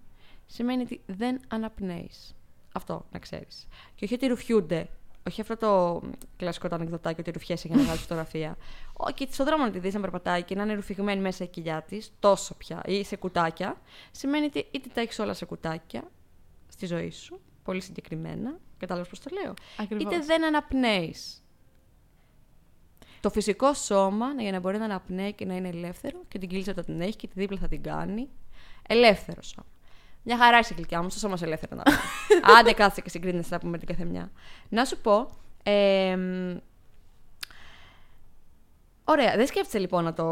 σημαίνει ότι δεν αναπνέεις. Αυτό να ξέρεις. Και όχι ότι ρουφιούνται. Όχι αυτό το κλασικό το ανεκδοτάκι ότι ρουφιέσαι για να βγάλεις φωτογραφία. Όχι, και στον δρόμο να τη δεις να περπατάει και να είναι ρουφηγμένη μέσα η κοιλιά της, τόσο πια, ή σε κουτάκια, σημαίνει ότι είτε τα έχεις όλα σε κουτάκια στη ζωή σου, πολύ συγκεκριμένα, κατάλαβες πώς το λέω. Ακριβώς. Είτε δεν αναπνέεις. Το φυσικό σώμα για να μπορεί να αναπνέει και να είναι ελεύθερο και την κύλισσα θα την έχει και τη δίπλα θα την κάνει. Ελεύθερο σώμα. Μια χαρά είσαι γλυκιά μου, στο σώμα σε ελεύθερο να πει. Άντε κάτσε και συγκρίνεσαι να πούμε την καθεμιά. Να σου πω. εμ, ωραία, δεν σκέφτεσαι λοιπόν να το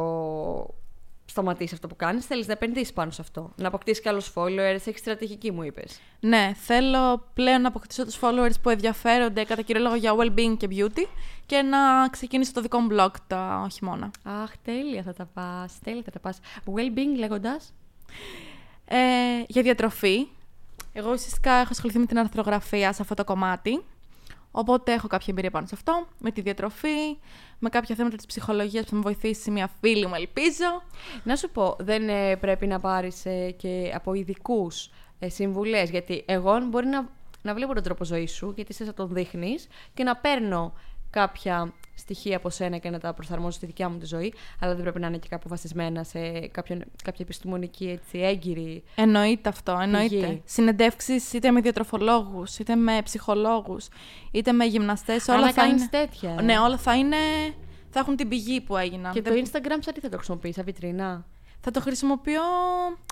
σταματήσεις αυτό που κάνεις. Θέλεις να επενδύσεις πάνω σε αυτό. Να αποκτήσεις και άλλους followers. Έχεις στρατηγική, μου είπες. Ναι, θέλω πλέον να αποκτήσω τους followers που ενδιαφέρονται κατά κύριο λόγο για well-being και beauty και να ξεκινήσω το δικό μου blog τα χειμώνα. Αχ, τέλεια θα τα πας. Τέλεια θα τα πας. Well-being λέγοντας. Ε, για διατροφή, εγώ ουσιαστικά έχω ασχοληθεί με την αρθρογραφία σε αυτό το κομμάτι. Οπότε έχω κάποια εμπειρία πάνω σε αυτό, με τη διατροφή, με κάποια θέματα της ψυχολογίας που θα με βοηθήσει μια φίλη μου, ελπίζω. Να σου πω, δεν ε, πρέπει να πάρεις και από ειδικούς ε, συμβουλές. Γιατί εγώ μπορεί να, να βλέπω τον τρόπο ζωής σου, γιατί εσύ θα τον δείχνεις και να παίρνω κάποια στοιχεία από σένα και να τα προσαρμόζω στη δικιά μου τη ζωή, αλλά δεν πρέπει να είναι και κάπου βασισμένα σε κάποιον, κάποια επιστημονική έτσι, έγκυρη. Εννοείται αυτό, εννοείται. Πηγή. Συνεντεύξεις είτε με διατροφολόγους, είτε με ψυχολόγους, είτε με γυμναστές, Αλλά όλα να θα κάνεις είναι... τέτοια. ε. Ναι, όλα θα είναι... θα έχουν την πηγή που έγιναν. Και Δεν- το Instagram σαν τι θα το χρησιμοποιείς, σαν βιτρίνα; Θα το χρησιμοποιώ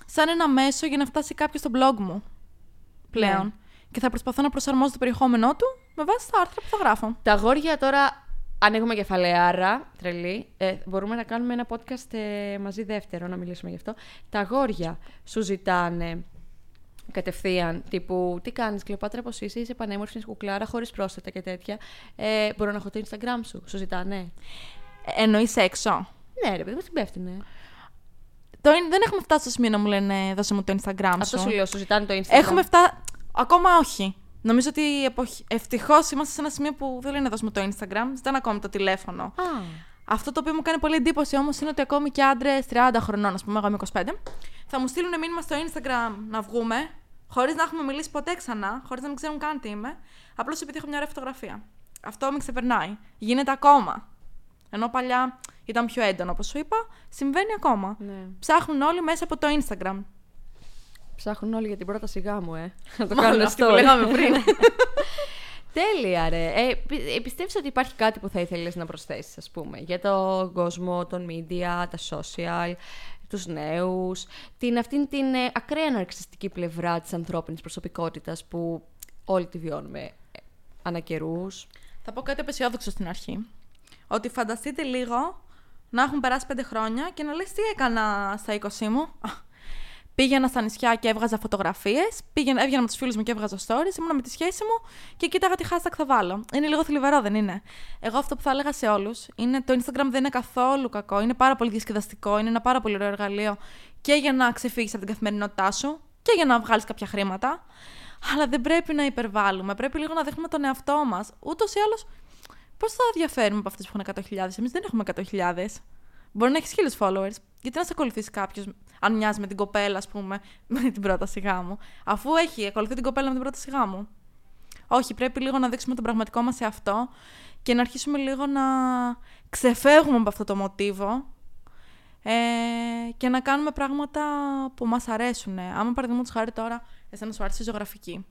σαν ένα μέσο για να φτάσει κάποιος στο blog μου πλέον. Ναι. Και θα προσπαθώ να προσαρμόζω το περιεχόμενό του με βάση τα άρθρα που θα γράφω. Τα αγόρια τώρα, αν έχουμε κεφαλαιάρα, τρελή, ε, μπορούμε να κάνουμε ένα podcast ε, μαζί δεύτερο, να μιλήσουμε γι' αυτό. Τα αγόρια σου ζητάνε κατευθείαν, τύπου τι κάνεις Κλεοπάτρα, πώς είσαι, είσαι πανέμορφη, είσαι κουκλάρα, χωρίς πρόσθετα και τέτοια. Ε, μπορώ να έχω το Instagram σου, σου ζητάνε. Ε, Εννοείς έξω. Ναι, ρε παιδί, δεν πέφτουνε. Το, είναι- δεν έχουμε φτάσει στο σημείο να μου λένε δώσε μου το Instagram Αυτό σου. σου λέω, σου ζητάνε το Instagram. Έχουμε φτάσει. Ακόμα όχι. Νομίζω ότι ευτυχώς είμαστε σε ένα σημείο που δεν λένε δώσουμε το Instagram, ζητάνε ακόμη το τηλέφωνο. Α, Αυτό το οποίο μου κάνει πολύ εντύπωση όμως είναι ότι ακόμη και άντρες 30 χρονών, ας πούμε, εγώ είμαι 25, θα μου στείλουν μήνυμα στο Instagram να βγούμε, χωρίς να έχουμε μιλήσει ποτέ ξανά, χωρίς να μην ξέρουν καν τι είμαι, απλώς επειδή έχω μια ωραία φωτογραφία. Αυτό με ξεπερνάει. Γίνεται ακόμα. Ενώ παλιά ήταν πιο έντονο, όπως σου είπα, συμβαίνει ακόμα. Ναι. Ψάχνουν όλοι μέσα από το Instagram. Ψάχνουν όλοι για την πρόταση γάμου, ε. Να το Μάλλον κάνουν αυτή αυτό. που λέγαμε πριν. Τέλεια, ρε. Ε, πι- ε, πιστεύεις ότι υπάρχει κάτι που θα ήθελες να προσθέσεις, ας πούμε, για τον κόσμο, των media, τα social, τους νέους, την, αυτήν την ε, ακραία ναρξιστική πλευρά της ανθρώπινης προσωπικότητας που όλοι τη βιώνουμε ε, ανά καιρούς. Θα πω κάτι απεσιόδοξο στην αρχή. Ότι φανταστείτε λίγο να έχουν περάσει πέντε χρόνια και να λες τι έκανα στα 20 μου; Α, Πήγαινα στα νησιά και έβγαζα φωτογραφίες. Έβγαινα με τους φίλους μου και έβγαζα stories. Ήμουνα με τη σχέση μου και κοίταγα τι hashtag θα βάλω. Είναι λίγο θλιβερό, δεν είναι; Εγώ αυτό που θα έλεγα σε όλους είναι το Instagram δεν είναι καθόλου κακό. Είναι πάρα πολύ διασκεδαστικό. Είναι ένα πάρα πολύ ωραίο εργαλείο και για να ξεφύγεις από την καθημερινότητά σου και για να βγάλεις κάποια χρήματα. Αλλά δεν πρέπει να υπερβάλλουμε. Πρέπει λίγο να δείχνουμε τον εαυτό μας. Ούτως ή άλλως, πώς θα διαφέρουμε από αυτές που έχουν 100.000. Εμείς δεν έχουμε 100.000. Μπορεί να έχεις χίλιους followers. Γιατί να σε ακολουθήσει κάποιος, αν μοιάζει με την κοπέλα, ας πούμε, με την πρόταση γάμου. Αφού έχει ακολουθεί την κοπέλα με την πρόταση γάμου. Όχι, πρέπει λίγο να δείξουμε τον πραγματικό μας εαυτό και να αρχίσουμε λίγο να ξεφεύγουμε από αυτό το μοτίβο ε, και να κάνουμε πράγματα που μας αρέσουν. Άμα παραδείγματος χάρη τώρα, εσένα σου άρεσε η ζωγραφική.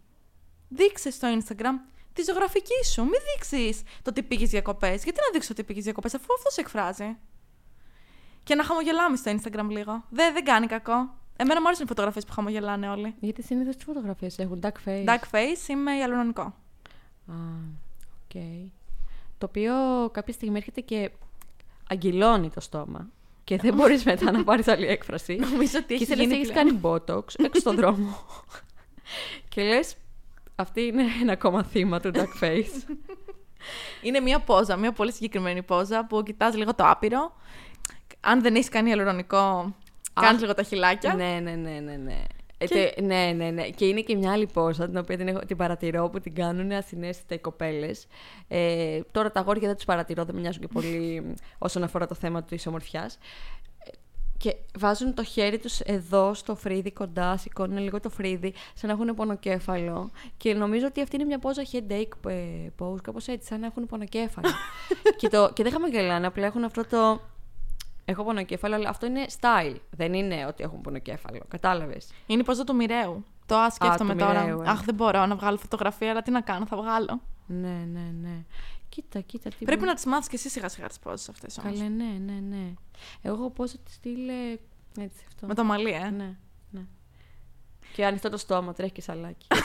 Δείξες στο Instagram τη ζωγραφική σου. Μην δείξεις το τι πήγες διακοπές. Γιατί να δείξει το τι πήγες διακοπές, αφού αυτό σε εκφράζει. Και να χαμογελάμε στο Instagram λίγο. Δεν, δεν κάνει κακό. Εμένα μου άρεσαν οι φωτογραφίες που χαμογελάνε όλοι. Γιατί συνήθως τις φωτογραφίες έχουν, duck face. Duck face, είμαι ιαλουρονικό. Α, ΟΚ. Το οποίο κάποια στιγμή έρχεται και αγκυλώνει το στόμα. Και δεν μπορείς μετά να πάρεις άλλη έκφραση. Νομίζω ότι και έχει ήθελες γίνει να έχεις πλέον. κάνει botox έξω στον δρόμο. και λες, αυτή είναι ένα ακόμα θύμα του duck face. Είναι μια πόζα, μια πολύ συγκεκριμένη πόζα που κοιτάς λίγο το άπειρο. Αν δεν έχεις κάνει ιαλουρονικό, κάνεις λίγο τα χειλάκια. ναι, ναι, ναι, ναι, ναι. Ε, Και- τε- ναι, ναι, ναι. Και είναι και μια άλλη πόζα, την οποία την, έχω, την παρατηρώ, που την κάνουν ασυναίσθητα οι κοπέλες. Ε, τώρα τα αγόρια δεν τους παρατηρώ, δεν με νοιάζουν και πολύ όσον αφορά το θέμα της ομορφιάς. Και βάζουν το χέρι τους εδώ στο φρύδι κοντά, σηκώνουν λίγο το φρύδι, σαν να έχουν πονοκέφαλο. Και νομίζω ότι αυτή είναι μια πόζα headache ε, pose, κάπως έτσι, σαν να έχουν πονοκέφαλο. και, το, και δεν χαμογελάνε, απλά έχουν αυτό το... Έχω πονοκέφαλο, αλλά αυτό είναι style. Δεν είναι ότι έχουν πονοκέφαλο. Κατάλαβες. Είναι η πόζα του μοιραίου. Το ας, σκέφτομαι του τώρα. μοιραίου, ε. Αχ, δεν μπορώ να βγάλω φωτογραφία, αλλά τι να κάνω, θα βγάλω. Ναι, ναι, ναι. Κοίτα, κοίτα. Τι Πρέπει μπορεί- να τις μάθεις και εσύ σιγά σιγά τις πόζες αυτές όμως. Καλέ, ναι, ναι, ναι. Εγώ πώ θα τη στείλε. Έτσι, αυτό. Με το μαλλί, ε. Ναι, ναι. Και ανοιχτό το στόμα, τρέχει και σαλάκι.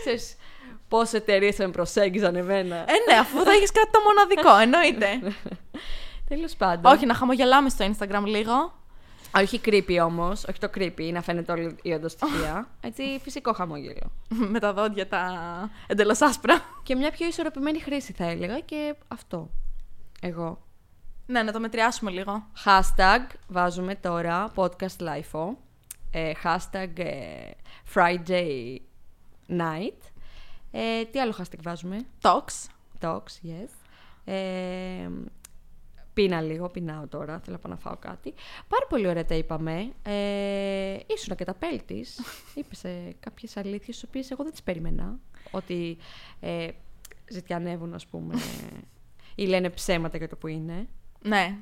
Ξέρεις πόσες εταιρείες με προσέγγιζαν εμένα. Ε, ναι, αφού θα έχεις κάτι το μοναδικό, εννοείται. Τέλος πάντων. Όχι, να χαμογελάμε στο Instagram λίγο. όχι creepy όμως. Όχι το creepy, να φαίνεται όλη η οντοστοιχεία. Έτσι, φυσικό χαμόγελο. με τα δόντια τα εντελώς άσπρα. Και μια πιο ισορροπημένη χρήση θα έλεγα και αυτό. Εγώ. ναι, να το μετριάσουμε λίγο. Hashtag βάζουμε τώρα podcast LIFO. Ε, hashtag ε, Friday night. Ε, τι άλλο hashtag βάζουμε; Talks. Talks, yes. Ε, πίνα λίγο, πεινάω τώρα, θέλω να πάω να φάω κάτι. Πάρα πολύ ωραία τα είπαμε. Ε, ήσουν και τα πέλτης. Είπες ε, κάποιες αλήθειες, τις οποίες εγώ δεν τις περίμενα. Ότι ε, ζητιανεύουν, ας πούμε, ή λένε ψέματα για το που είναι. Ναι.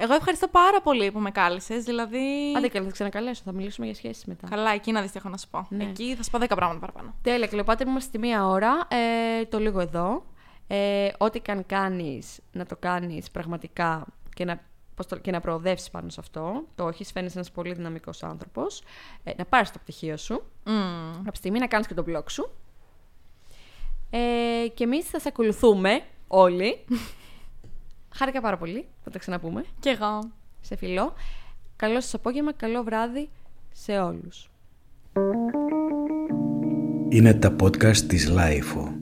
Εγώ ευχαριστώ πάρα πολύ που με κάλεσες. Δηλαδή. Άντε καλά, θα ξανακαλέσω, θα μιλήσουμε για σχέσεις μετά. Καλά, εκεί να δεις τι έχω να σου πω. Ναι. Εκεί θα σου πω 10 πράγματα παραπάνω. Τέλεια, Κλεοπάτρια, είμαστε στη μία ώρα. Ε, το λίγο εδώ. Ε, ό,τι καν κάνεις, να το κάνεις πραγματικά και να, πώς το, και να προοδεύσεις πάνω σε αυτό. Το έχεις φαίνεσαι ένας πολύ δυναμικός άνθρωπος. Ε, να πάρεις το πτυχίο σου. Mm. Από τη στιγμή να κάνεις και το blog σου. Ε, και εμείς θα σε ακολουθούμε όλοι. Χάρηκα πάρα πολύ. Θα τα ξαναπούμε. Κι εγώ. Σε φιλό. Καλό σας απόγευμα, καλό βράδυ σε όλους. Είναι τα podcast της Λάιφο.